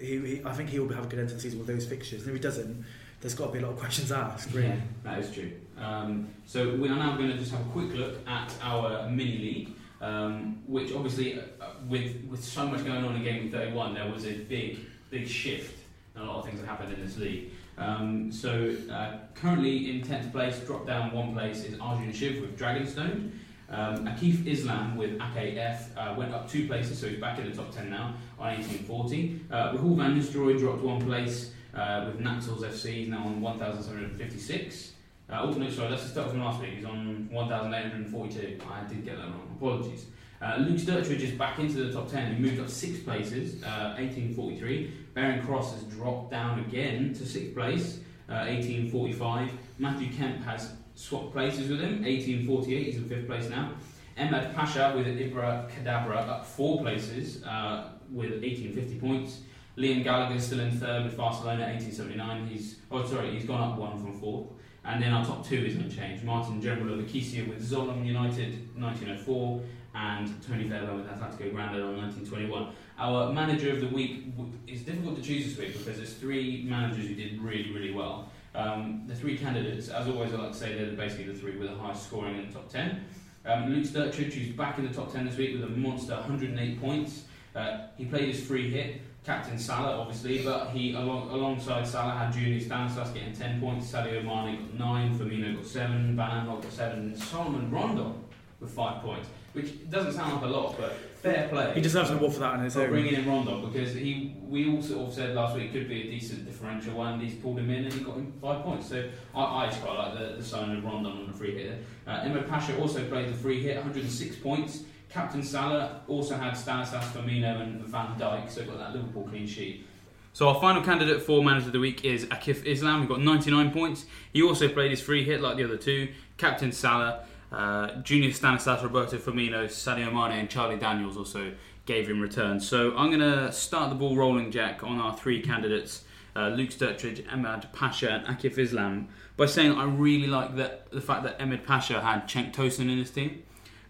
he, he I think he will have a good end to the season with those fixtures. And if he doesn't, there's got to be a lot of questions asked. Really. Yeah, that is true. Um, so we are now going to just have a quick look at our mini league, um, which obviously, uh, uh, with with so much going on in Game Week 31, there was a big big shift and a lot of things that happened in this league. Um, so uh, currently in 10th place, dropped down one place is Arjun Shiv with Dragonstone. Um, Akif Islam with AKF uh, went up two places, so he's back in the top 10 now on 1840. Uh, Rahul Van Nistelrooy dropped one place uh, with Naxals FC, now on 1,756. Uh, oh, no, sorry, that's the start from last week. He's on 1,842. I did get that wrong. Apologies. Uh, Luke Sturridge is back into the top 10. He moved up six places, uh, 1843. Baron Cross has dropped down again to sixth place, uh, 1845. Matthew Kemp has swapped places with him, 1848. He's in fifth place now. Ahmad Pasha with Ibra Kadabra up four places uh, with 1850 points. Liam Gallagher still in third with Barcelona 1879. He's oh sorry, he's gone up one from fourth. And then our top two is unchanged. Martin General of Akisia with Zolom United 1904 and Tony Fairbairn with Atletico Grande on 1921. Our manager of the week is difficult to choose this week because there's three managers who did really, really well. Um, the three candidates, as always, I like to say they're basically the three with the highest scoring in the top 10. Um, Luke Sturridge, who's back in the top 10 this week with a monster 108 points. Uh, he played his free hit, captain Salah, obviously, but he along, alongside Salah had Junior Stanislas getting 10 points, Sadio Mane got 9, Firmino got 7, Van Aanholt got 7, and Salomon Rondon with 5 points which doesn't sound like a lot, but fair play. He deserves an award for that in his own. bringing in Rondon because he we all sort of said last week could be a decent differential one. He's pulled him in and he got him five points. So I, I just quite like the, the sign of Rondon on the free hit. Uh, Emad Pasha also played the free hit, 106 points. Captain Salah also had Stanislas Firmino and Van Dijk, so got that Liverpool clean sheet. So our final candidate for manager of the week is Akif Islam. He got 99 points. He also played his free hit like the other two. Captain Salah. Uh, Junior Stanislas, Roberto Firmino, Sadio Mane, and Charlie Daniels also gave him returns. So I'm going to start the ball rolling, Jack, on our three candidates uh, Luke Sturridge, Emad Pasha, and Akif Islam by saying I really like that the fact that Emad Pasha had Cenk Tosun in his team.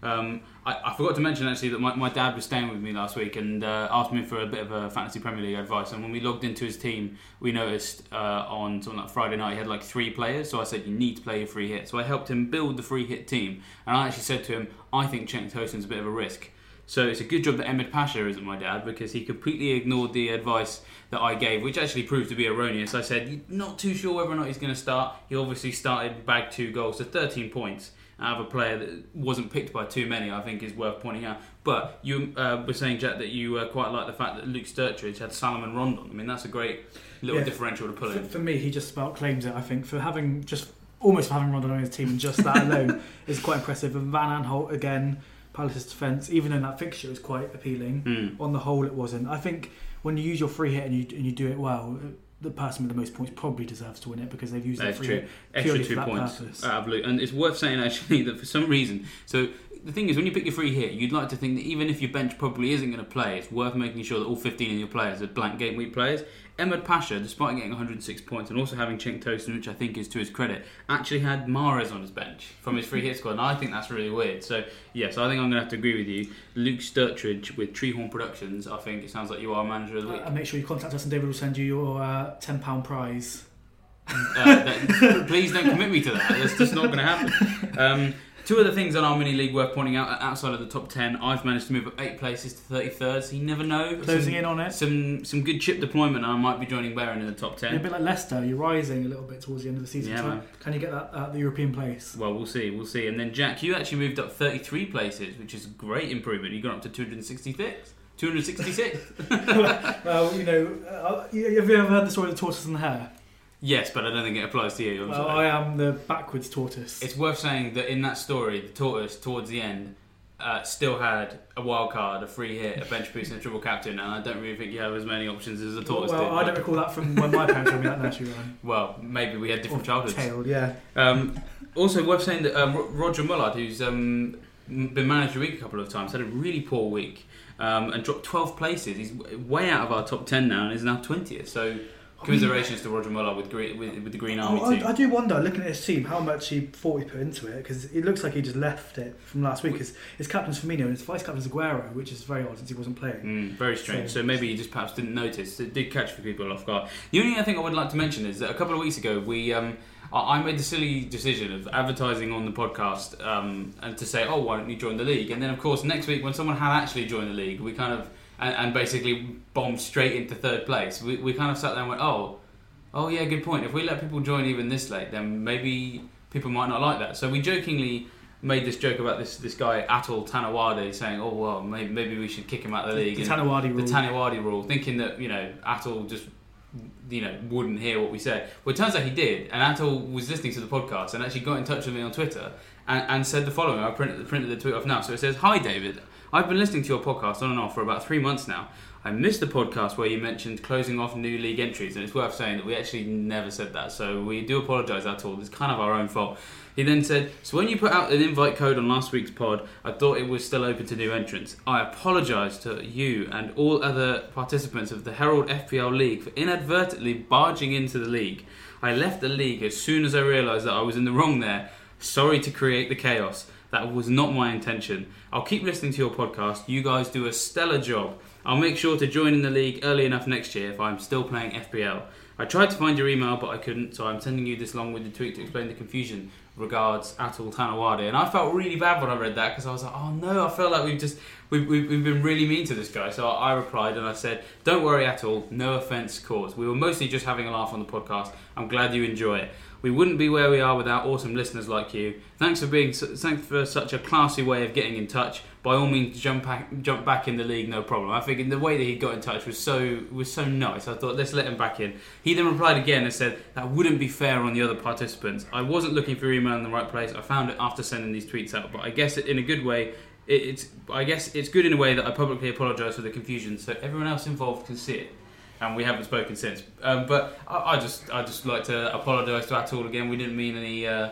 Um, I, I, forgot to mention actually that my, my, dad was staying with me last week and uh, asked me for a bit of a fantasy Premier League advice. And when we logged into his team, we noticed uh, on something like Friday night he had like three players. So I said you need to play your free hit. So I helped him build the free hit team, and I actually said to him, I think Cenk Tosun's a bit of a risk. So it's a good job that Emad Pasha isn't my dad because he completely ignored the advice that I gave, which actually proved to be erroneous. I said, not too sure whether or not he's going to start. He obviously started, bagged two goals, so 13 points out of a player that wasn't picked by too many, I think is worth pointing out. But you uh, were saying, Jack, that you uh, quite like the fact that Luke Sturridge had Salomon Rondon. I mean, that's a great little yeah, differential to pull for, in. For me, he just about claims it, I think, for having just almost having Rondon on his team and just that alone is quite impressive. And Van Aanholt, again, Palace's defence, even in that fixture, is quite appealing. Mm. On the whole, it wasn't. I think when you use your free hit and you, and you do it well, the person with the most points probably deserves to win it because they've used That's it true. Extra two points. Absolutely, And it's worth saying actually that for some reason, so the thing is, when you pick your free hit, you'd like to think that even if your bench probably isn't going to play, it's worth making sure that all 15 of your players are blank game week players. Emad Pasha, despite getting 106 points and also having Cenk Tosun, which I think is to his credit, actually had Mahrez on his bench from his free hit squad, and I think that's really weird. So, yes, I think I'm going to have to agree with you. Luke Sturridge with Treehorn Productions, I think it sounds like you are manager of the week. Uh, make sure you contact us and David will send you your uh, £10 prize. Uh, that, please don't commit me to that. That's just not going to happen. Um, Two other things on our mini league worth pointing out outside of the top ten. I've managed to move up eight places to thirty third. So you never know. Closing some, in on it. Some some good chip deployment. I might be joining Baron in the top ten. You're a bit like Leicester. You're rising a little bit towards the end of the season. Yeah, so can you get that at the European place? Well, we'll see. We'll see. And then Jack, you actually moved up thirty three places, which is a great improvement. You got up to two hundred sixty six. 266? well, you know, uh, have you ever heard the story of the tortoise and the hare? Yes, but I don't think it applies to you. I'm well, sorry. I am the backwards tortoise. It's worth saying that in that story, the tortoise towards the end uh, still had a wild card, a free hit, a bench boost, and a triple captain, and I don't really think you have as many options as a tortoise well, did. I don't recall that from when my parents told me that nursery rhyme. Well, maybe we had different childhoods. Tailed, yeah. Um, also, worth saying that um, Roger Mullard, who's um, been manager a week a couple of times, had a really poor week um, and dropped 12 places. He's way out of our top 10 now and is now 20th. So Commiserations to Roger Muller with, green, with, with the Green Army oh, team. I, I, do wonder, looking at his team, how much he thought he put into it because it looks like he just left it from last week. His, his captain's Firmino and his vice captain's Aguero, which is very odd since he wasn't playing. Mm, very strange. So, so, maybe he just perhaps didn't notice. It did catch people off guard. The only thing I would like to mention is that a couple of weeks ago we. Um, I made the silly decision of advertising on the podcast um, and to say, "Oh, why don't you join the league?" And then, of course, next week when someone had actually joined the league, we kind of and, and basically bombed straight into third place. We, we kind of sat there and went, "Oh, Oh yeah, good point. If we let people join even this late, then maybe people might not like that. So we jokingly made this joke about this this guy Atul Tanawadi saying, "Oh well, maybe, maybe we should kick him out of the league." The, the Tanawadi rule. The Tanawadi rule, thinking that you know Atul just you know wouldn't hear what we said. Well, it turns out he did, and Atul was listening to the podcast and actually got in touch with me on Twitter and, and said the following. I printed, printed the tweet off now. So it says, "Hi David." I've been listening to your podcast on and off for about three months now. I missed the podcast where you mentioned closing off new league entries, and it's worth saying that we actually never said that, so we do apologise at all. It's kind of our own fault. He then said, So when you put out an invite code on last week's pod, I thought it was still open to new entrants. I apologise to you and all other participants of the Herald FPL League for inadvertently barging into the league. I left the league as soon as I realised that I was in the wrong there. Sorry to create the chaos. That was not my intention. I'll keep listening to your podcast. You guys do a stellar job. I'll make sure to join in the league early enough next year if I'm still playing FPL. I tried to find your email, but I couldn't, so I'm sending you this long-winded tweet to explain the confusion. Regards, Atul Tanawade. And I felt really bad when I read that because I was like, oh no, I feel like we've just we've, we've, we've been really mean to this guy. So I replied and I said, don't worry Atul, no offence caused. We were mostly just having a laugh on the podcast. I'm glad you enjoy it. We wouldn't be where we are without awesome listeners like you. Thanks for being thanks for such a classy way of getting in touch. By all means, jump back, jump back in the league, no problem. I think the way that he got in touch was so was so nice. I thought let's let him back in. He then replied again and said that wouldn't be fair on the other participants. I wasn't looking for email in the right place. I found it after sending these tweets out, but I guess in a good way. It, it's I guess it's good in a way that I publicly apologise for the confusion, so everyone else involved can see it and we haven't spoken since. Um, but I, I, just I just like to apologise to Atul again. We didn't mean any uh,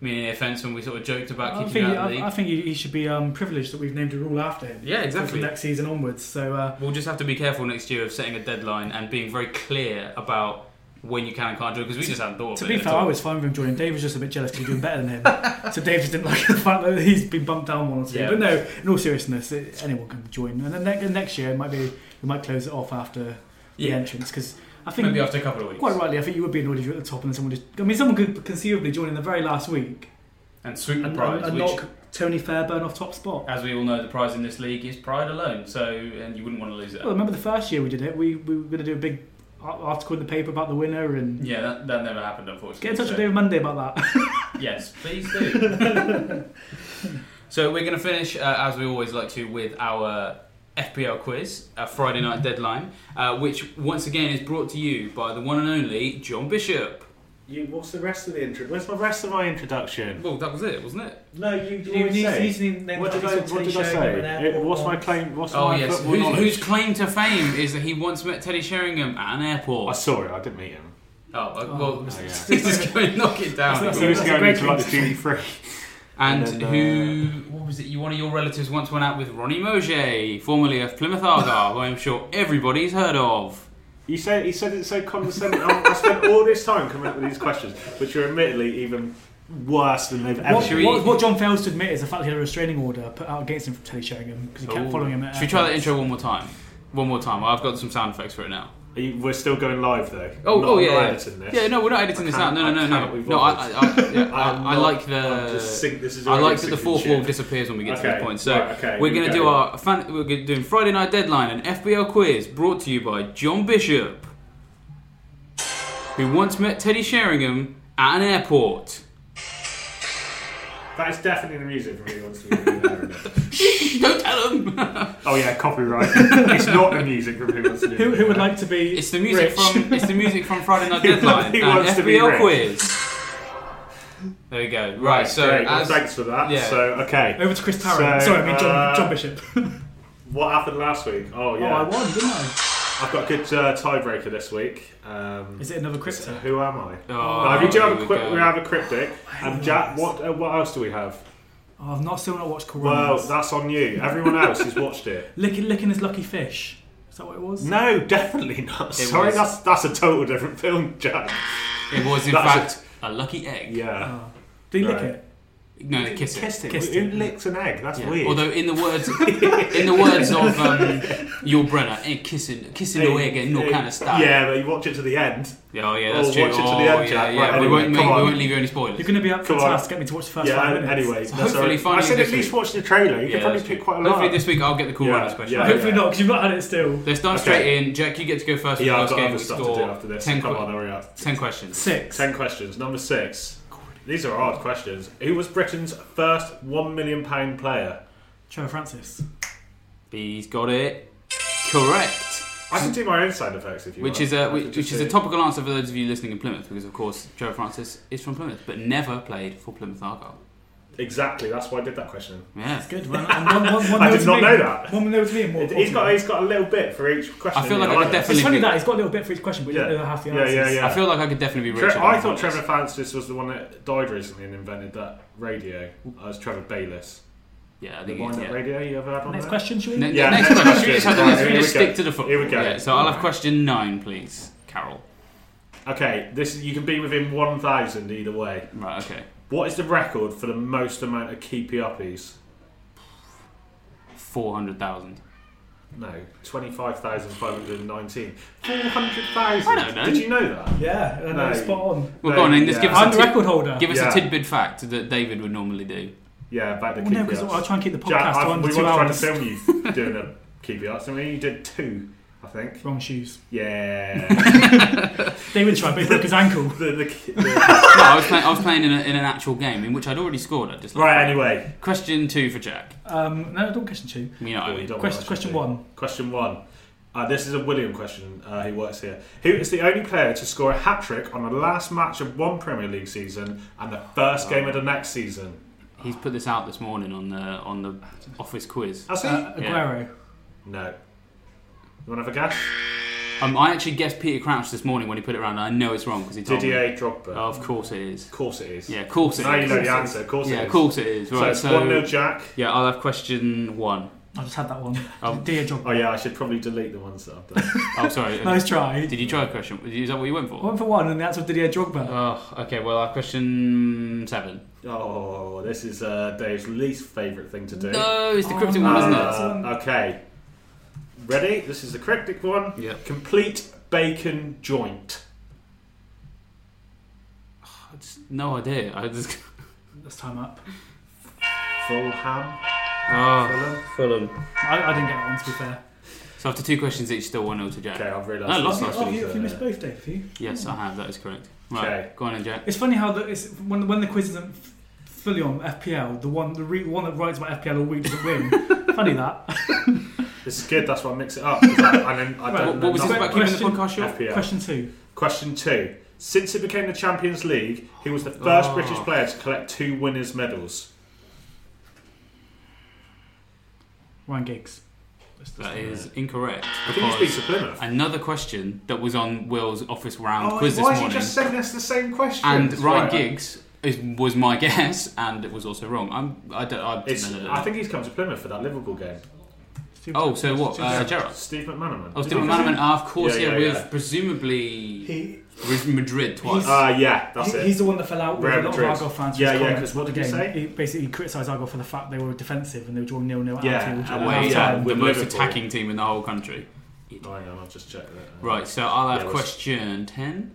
mean any offence when we sort of joked about I kicking think, out of the league. I, I think he, he should be um, privileged that we've named a rule after him. Yeah, exactly. From next season onwards. So uh, we'll just have to be careful next year of setting a deadline and being very clear about when you can and can't join because we just hadn't thought to be it. fair, I was fine with him joining. Dave was just a bit jealous because he's doing better than him. so Dave just didn't like the fact that he's been bumped down one or two. Yeah. But no, in all seriousness, it, anyone can join. And then ne- next year, it might be we might close it off after the entrance because I think Maybe after a couple of weeks. quite rightly, I think you would be annoyed if you're at the top and then someone just. I mean, someone could conceivably join in the very last week And swoop the and, prize, and, and which, knock Tony Fairburn off top spot. as we all know, the prize in this league is pride alone. So, and you wouldn't want to lose it. Well, remember the first year we did it? We, we were going to do a big article in the paper about the winner and yeah, that, that never happened, unfortunately. get in touch with So- David Monday about that. Yes, please do. so we're going to finish, uh, as we always like to, with our FPL quiz, a Friday night deadline, uh, which once again is brought to you by the one and only John Bishop. You, what's the rest of the intro? Where's the rest of my introduction? Well, that was it, wasn't it? No, you, You always need- say. you need to name What did I, what did I say? Sheringham at an It- what's my claim? What's Oh my yes, football whose, knowledge? claim to fame is that he once met Teddy Sheringham at an airport? I saw it. I didn't meet him. Oh, uh, Oh. well, Oh, yeah. he's just going to knock it down. That's- He was going great into like the thing duty free. And, And then, who, uh, what was it? You, one of your relatives once went out with Ronnie Maugé, formerly of Plymouth Argyle, who I'm sure everybody's heard of. You say he said it so condescending. I spent all this time coming up with these questions, which are admittedly even worse than they've ever What, we- what, what John fails to admit is the fact he had a restraining order put out against him from Teddy Sheringham because he kept following him. At Should we try that intro one more time? One more time. I've got some sound effects for it now. Are you- We're still going live though. Oh, oh not, oh, yeah, yeah. editing this. Yeah, no, we're not editing I this out. No, no, no, no. No, I, I, I, yeah, I I, like just the. this is I like that the fourth wall disappears when we get to Okay, this point. So right, okay, we're going to do our fan, we're doing Friday night deadline, an FPL quiz brought to you by John Bishop, who once met Teddy Sheringham at an airport. That is definitely the music from Who Wants to Be a Millionaire. Don't tell him. Oh yeah, copyright. it's not the music from Who Wants to Be a Who, who would like to be? It's the music rich? from it's the music from Friday Night He Deadline, an wants to be FPL rich. quiz. There we go. Right, Right, so great. Well, as thanks for that. yeah. So okay, Over to Chris Tarrant. So, Sorry, I mean John, uh, John Bishop. what happened last week? Oh yeah, Oh, yeah, I won, didn't I? I've got a good uh, tiebreaker this week. Um, Is it another so crypto? who am I? Oh, no, we do have a quick, we have a cryptic. hate And Jack, what uh, what else do we have? Oh, I've not still not watched Well, that's on you. Everyone else has watched it. licking, licking his lucky fish. Is that what it was? No, definitely not. It Sorry, was- that's that's a total different film, Jack. It was in That's fact a lucky egg. Yeah. Oh. Did he lick Right. it? No, kiss it. Kissed it. Kissed Who it. licks an egg? That's Yeah. weird. Although in the words in the words of um, Yul Brenner, ain't kissing kissing no egg ain't no kind of style. Yeah, but you watch it to the end. Yeah, oh yeah, that's Oh, true. watch it to the oh, end, yeah, Jack. yeah. Right, we anyway, won't make, come we on. won't leave you any spoilers. You're going to be up for Come the on. task to get me to watch the first yeah. five minutes. Anyway, So that's hopefully all right. I finally said this at least week- watch the trailer. You Yeah, can probably that's pick true. quite a lot. Hopefully this week I'll get the cool Yeah, runners question. yeah. Hopefully not, because you've not had it still. Let's dive Okay. straight in. Jack, you get to go first. for Yeah, the I've first got game. other We stuff to score do after this. Ten, Come que- on, hurry up. ten questions. Six. Ten questions. Number six. These are hard questions. Who was Britain's first one million pound player? Trevor Francis. He's got it correct. I can do my own sound effects if you Which want. is I a could which, which is a topical answer for those of you listening in Plymouth, because of course Trevor Francis is from Plymouth, but never played for Plymouth Argyle. Exactly. That's why I did that question. Yeah. That's good. Well, and one, one, one I did to not me. know that. One nil to me and more. He's got he's got a little bit for each question. I feel like I I could definitely- It's funny be- that he's got a little bit for each question, but you Yeah. don't know half the Yeah, answers. yeah, yeah. I feel like I could definitely be Tre- Richard. I on thought this. Trevor Francis was the one that died recently and invented that radio. I was Trevor Bayliss. Yeah, I The think wind it's, up yeah. radio you ever had on Next there? question, shall we? Ne- Yeah, next next question. question. Should we just, Right, we here just we go. stick to the football? Here we go. Yeah, so I'll have question nine, please, Carol. Okay, this you can be within one thousand either way. Right, okay. What is the record for the most amount of keepy uppies? 400,000. No, twenty-five thousand five hundred nineteen. Four hundred thousand. I don't know. Did you know that? Yeah, I know, No. spot on. Well, No, go on then, just yeah. give us, I'm a, the record holder. give us Yeah. a tidbit fact that David would normally do. Yeah, about the Well, keepy no, because ups. I'll try and keep the podcast Jack, to I, under we two were trying to hours. film you doing a keepy ups. I mean, you did two, I think. Wrong shoes. Yeah. David tried, but he broke his ankle. the, the, the, no, I was, play- I was playing in, a, in an actual game in which I'd already scored. I just right. Anyway, Question two for Jack. Um, no, don't question two. You know what I Oh, you mean. don't Question, want question one. Question one. Uh, this is a William question. Uh, he works here. Who is the only player to score a hat trick on the last match of one Premier League season and the first game of the next season? He's put this out this morning on the on the office quiz. Has he? Uh, Aguero. no. You want to have a guess? Um, I actually guessed Peter Crouch this morning when he put it around. and I know it's wrong because he told me. Didier Drogba. Oh, of course it is. Of course it is. Yeah, of course it is. Now you know the answer. Of course yeah, it is. of course it is. So Right, it's so, 1 0 Jack. yeah, I'll have question one. I just had that one. Um, Dear job. Oh, yeah, I should probably delete the ones that I've done. Oh, sorry. Nice try. Did you try a question? Is that what you went for? One for one, and the answer was Didier Drogba. Oh, okay. Well, uh, question seven. oh, this is uh, Dave's least favourite thing to do. No, it's the Oh, cryptic no. one, isn't it? Uh, okay. Ready? This is the cryptic one. Yeah. Complete bacon joint. I just, no idea. I just. Let's time up. Fulham. Oh, Fulham. Fulham. I, I didn't get that one, to be fair. So after two questions each, still one 0 to Jack. Okay, I've realised. No, this lost is last oh, actually, you, uh, you missed both, Dave. have you? Yes, I have. That is correct. Right. Okay. Go on, then, Jack. It's funny how the, it's when when the quiz isn't f- fully on FPL, the one the re, one that writes about FPL all week doesn't win. funny that. This is good. That's why I mix it up. 'cause I, and then I Right, don't What, know what was this nothing about keeping the Question- podcast short? FPL. Question two. Question two. Since it became the Champions League, he was the first Oh. British player to collect two winners' medals. Ryan Giggs. That is incorrect. I think he's been Because to Plymouth. another question that was on Will's office round Oh, quiz this why is he morning, just sending us the same question? and Ryan Giggs is, was my guess, and it was also wrong. I'm. I don't. I, It's, no, no, no. I think he's come to Plymouth for that Liverpool game. Steve- Oh, so what? Steve- Uh, Gerrard. Steve McManaman. Oh, Did Stephen he come? Manaman. Ah, of course, Yeah, yeah, yeah, with presumably he, with Madrid twice. He's- Ah, yeah, that's he- it. he's the one that fell out with Real a lot Madrid. of Argyle fans. Yeah, yeah, comments 'cause what did he say? He basically criticised Argyle for the fact they were defensive and they were drawing nil nil at Yeah, Anfield. at away, Away, yeah, yeah, the most attacking team in the whole country. Oh, hang on, I'll just check that. Right, so I'll have Yeah, question ten.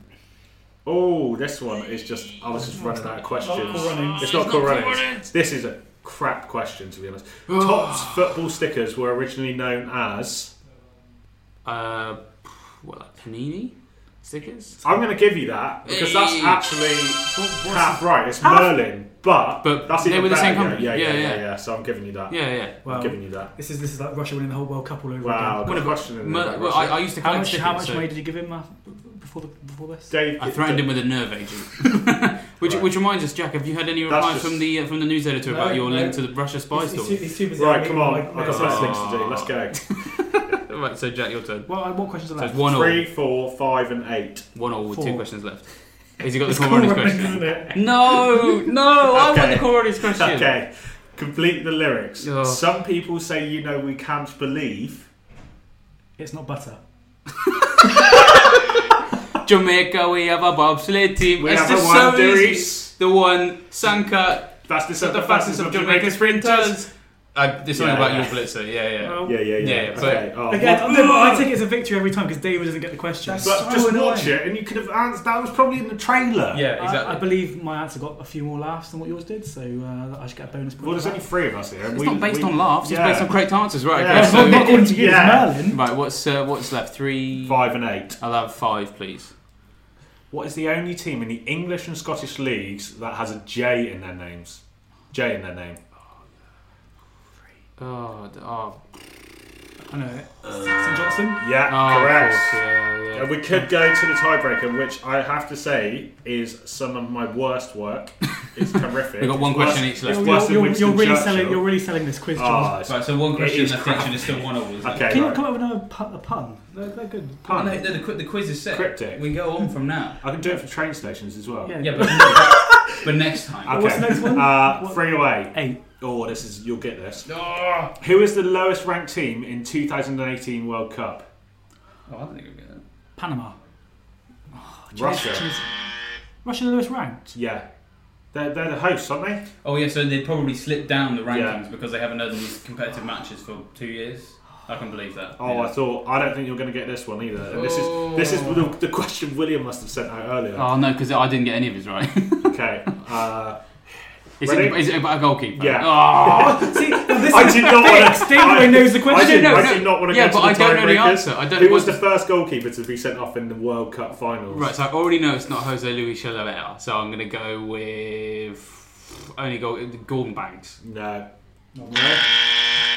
Oh, this one is just. I was just running out of questions. Not cool running. It's not cool running. This is a crap question, to be honest. Topps football stickers were originally known as. Uh, what, like Panini stickers? I'm going to give you that because that's Hey. actually What- what's half right. It's Merlin, but But that's they even were the better. same Yeah, company. Yeah, yeah, Yeah, yeah, yeah. yeah. So I'm giving you that. Yeah, yeah. I'm Well, giving you that. this is this is like Russia winning the whole World Cup all over Wow, again. good question. in Mer- there, well, I, I used to How collect much stickers. how much so money did you give him uh, before the, before this? Dave, I threatened him with a nerve agent. which, Right. which reminds us, Jack, have you had any That's replies just- from the uh, from the news editor No, about your no. link to the Russia spy He's, he's, story? too, he's too busy. Right, come on. I've got best assessment. things to do. Let's go. right, so Jack, your turn. Well, uh, what questions are So it's left? one all, Three, four, five, and eight. one all with two questions left. Has he got the It's cool cool runnings running, question? isn't it? No, no, I want the cool runnings question. Okay, complete the lyrics. Oh. Some people say, you know, we can't believe. It's not butter. Jamaica, we have a bobsled team. We it's have just a so one easy. The one Sanka, Fastest the fastest of Jamaican sprinters. Uh, there's something Yeah, about yeah. your blitzer, yeah, yeah. Well, Yeah, yeah, yeah. Yeah, yeah, but- okay. oh, Again, what- no, I take it as a victory every time because David doesn't get the question. but So just annoying. watch it, and you could have answered. That was probably in the trailer. Yeah, exactly. I, I believe my answer got a few more laughs than what yours did, so uh, I should get a bonus point. Well, there's only three of us here. it's We- not based we- on laughs, yeah. it's based on correct answers, right? Yeah, Okay, so- not, not according to you, Yeah. Merlin. right, what's uh, what's left? Three. Five and eight. I'll have five, please. What is the only team in the English and Scottish leagues that has a J in their names? J in their name. Oh, d- oh, I know it. St Johnstone. Yeah, oh correct. Of course, yeah, yeah. And uh, we could go to the tiebreaker, which I have to say is some of my worst work. It's horrific. We've got one It's worse- question each left. It's You're, worse you're, than you're, really Churchill. selling, you're really selling this quiz, John. Oh, it's- Right, so one question is left crap. each and it's still one all. isn't it? Okay. Can you right. come up with another pu- a pun? They're, they're good. Oh, Pun. no, the, the, the quiz is set. Cryptic. We go on from now. I can do it for train stations as well. Yeah. Yeah, but, but next time. Okay. What's the next one? Uh, What- Three away. Eight. Oh, this is you'll get this. Oh, Who is the lowest ranked team in 2018 World Cup? Oh, I don't think we'll get that. Panama. Russia. Jeez. Russia the lowest ranked. Yeah. They're, they're the hosts, aren't they? Oh yeah, so they'd probably slip down the rankings Yeah. because they haven't had these competitive matches for two years. I can believe that. Oh, yeah. I thought I don't think you're going to get this one either. And this is this is Oh. the, the question William must have sent out earlier. Oh no, because I didn't get any of his right. Okay. Uh, Is it, is it about a goalkeeper? Yeah. Oh. See, this I is did not fixed. want David Way knows the I question. did, no, I no. did not want to Yeah, go but to I the don't know the answer. I don't Who was the first goalkeeper to be sent off in the World Cup finals? Right, so I already know it's not Jose Luis Chilavert, so I'm going to go with only go Gordon Banks. No.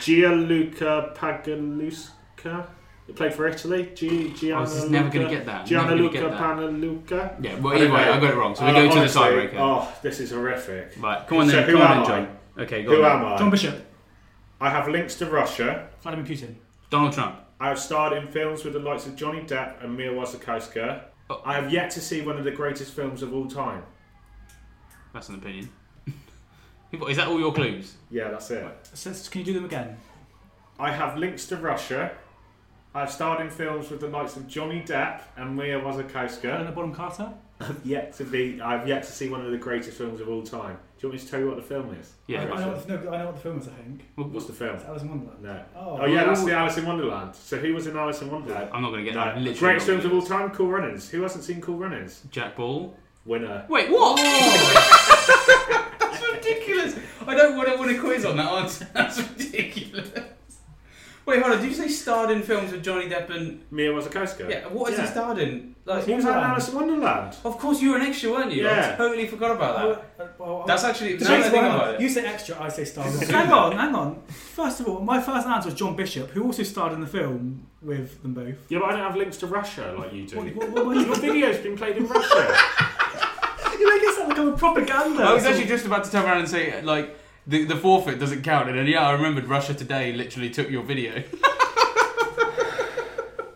Gianluca Pagliuca. He played for Italy. G- Gianluca. I was just never going to get that. Never gonna Gianluca get that. Panaluca. Yeah, well, anyway, know. I got it wrong. So we Uh, go to the tiebreaker. Oh, this is horrific. Right, come on So then, who come on am then, I? John. Okay, go Who on. am. I? John Bishop. I have links to Russia. Vladimir Putin. Donald Trump. I have starred in films with the likes of Johnny Depp and Mia Wasikowska. Oh. I have yet to see one of the greatest films of all time. That's an opinion. Is that all your clues? Yeah, that's it. So, can you do them again? I have links to Russia. I've starred in films with the likes of Johnny Depp and Mia Wasikowska. Helena Bonham Carter. I've yet to be. I've yet to see one of the greatest films of all time. Do you want me to tell you what the film is? Yeah. I, I, know what the, no, I know what the film is. I think. What's the film? It's Alice in Wonderland. No. Oh, Oh yeah, that's the Alice in Wonderland. So who was in Alice in Wonderland? I'm not going to get No. that. Literally Greatest films of all time. Cool Runnings. Who hasn't seen Cool Runnings? Jack Ball. Winner. Wait, what? That's ridiculous. I don't want to win a quiz on that answer. That's ridiculous. Wait, hold on. Did you say starred in films with Johnny Depp and? Mia Wasikowska. Yeah. What has Yeah. he starred in? Like, He was in Alice in Wonderland. of course, you were an extra, weren't you? Yeah. I totally forgot about that. Well, uh, well, That's actually. The now that I next think about it. You say extra, I say Star Wars. hang on, hang on. First of all, my first answer was John Bishop, who also starred in the film with them both. Yeah, but I don't have links to Russia like you do. What, what, what, what, Your video's been played in Russia. you make it sound like I'm a propaganda. I was actually just about to turn around and say like the the forfeit doesn't count, and then yeah, I remembered Russia Today literally took your video.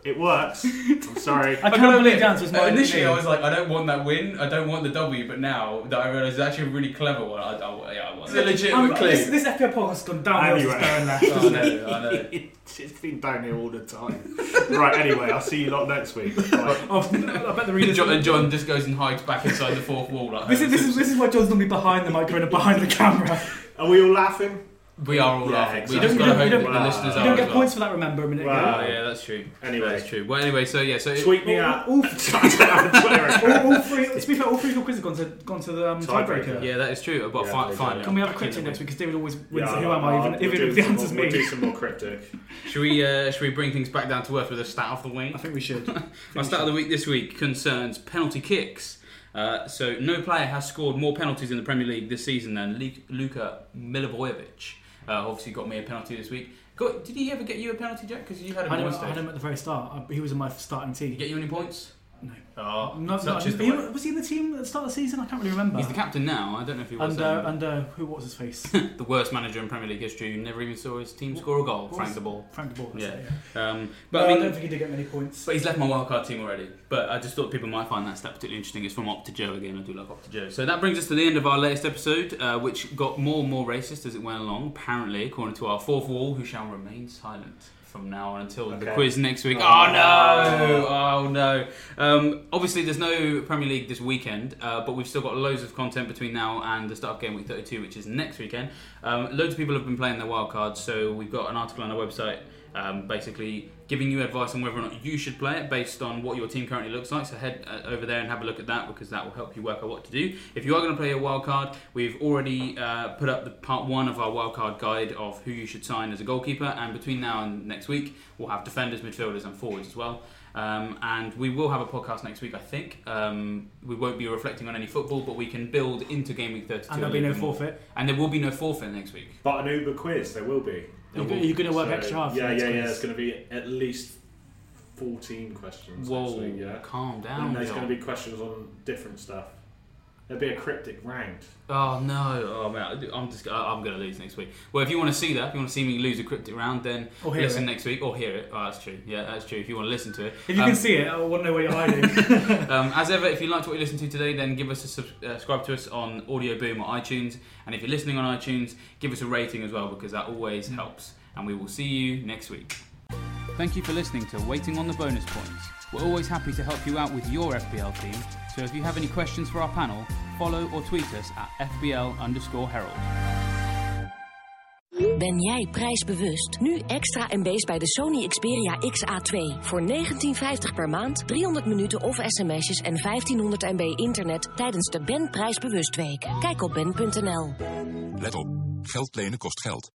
It works. I'm sorry. I can't believe the answer was Uh, my Initially. I was like, I don't want that win. I don't want the W. But now that I realise it's actually a really clever one, I, I, yeah, I want it. It's a legitimate Um, clue. this, this FPL podcast has gone downhill Anyway. since Darren left. I know, I know. it's been down here all the time. right, anyway, I'll see you lot next week. Right. Oh, I bet the And readers. John, and John just goes and hides back inside the fourth wall. Like This is, this, is, this is why John's normally behind the microphone and behind the camera. Are we all laughing? We are all Yeah, laughing. exactly. We just You got to don't- hope that the Wow. listeners You don't get well. points for that, remember, a minute Wow. Oh, yeah, that's true. Anyway. that's true. Well, anyway, so yeah, so Tweet me ago. at. All, Twitter. all, all three, to be fair, all three of your quizzes have gone to, gone to the um, Tiebreaker. tiebreaker. yeah, that is true. But Yeah, fi- fine. Can we have a cryptic next week? Because David always wins Yeah, Who Am I, even, we'll even if the some answer's me. We'll do some more cryptic. Should we uh, should we bring things back down to earth with a stat of the week? I think we should. My stat of the week this week concerns penalty kicks. Uh, so no player has scored more penalties in the Premier League this season than Lu- Luka Milivojevic. Uh, obviously got me a penalty this week. Got, did he ever get you a penalty, Jack? Because you had I him had him, I had stage. him at the very start. I, he was in my starting team. Did he team. get you any points? No. Oh, Not, such not, is the he- way. was he in the team at the start of the season? I can't really remember. He's the captain now. I don't know if he was And, uh, um, and uh, who was his face? the worst manager in Premier League history who never even saw his team score a goal. What Frank was- the ball. Frank de Boer. Yeah. yeah. Um, But but I mean, don't think he did get many points. But he's left my wildcard team already. But I just thought people might find that stat particularly interesting. It's from Opta Joe again. I do like Opta Joe. So that brings us to the end of our latest episode, uh, which got more and more racist as it went along. Apparently, according to our fourth wall, who shall remain silent from now on until the quiz next week. Oh, Oh, no! Oh no! Um, obviously, there's no Premier League this weekend, uh, but we've still got loads of content between now and the start of game week 32, which is next weekend. Um, loads of people have been playing their wild cards, so we've got an article on our website um, basically giving you advice on whether or not you should play it based on what your team currently looks like. So head uh, over there and have a look at that because that will help you work out what to do. If you are going to play a wild card, we've already uh, put up the part one of our wild card guide of who you should sign as a goalkeeper. And between now and next week, we'll have defenders, midfielders, and forwards as well. Um, and we will have a podcast next week, I think. Um, we won't be reflecting on any football, but we can build into game week 32. And there'll be no little bit more. forfeit. And there will be no forfeit next week. But an Uber quiz, there will be. You're, go- you're going to work So, extra hard Yeah, yeah, yeah. It's going to be at least 14 questions. Whoa, week, yeah. calm down. And there's going to be questions on different stuff. It'd be a cryptic round. Oh no! Oh man, I'm just I'm going to lose next week. Well, if you want to see that, if you want to see me lose a cryptic round, then Or hear listen it. next week or hear it. Oh, that's true. Yeah, that's true. If you want to listen to it, If you Um, can see it, I want to know where you're hiding. Um, as ever, if you liked what you listened to today, then give us a sub- uh, subscribe to us on Audio Boom or iTunes. And if you're listening on iTunes, give us a rating as well because that always helps. And we will see you next week. Thank you for listening to Waiting on the Bonus Points. We're always happy to help you out with your FBL team. So if you have any questions for our panel, follow or tweet us at FBL underscore Herald. Ben jij prijsbewust? Nu extra MB's bij de Sony Xperia XA2. Voor 19,50 per maand, 300 minuten of sms'jes en 1500 MB internet tijdens de Ben Prijsbewust Week. Kijk op ben.nl. Let op. Geld lenen kost geld.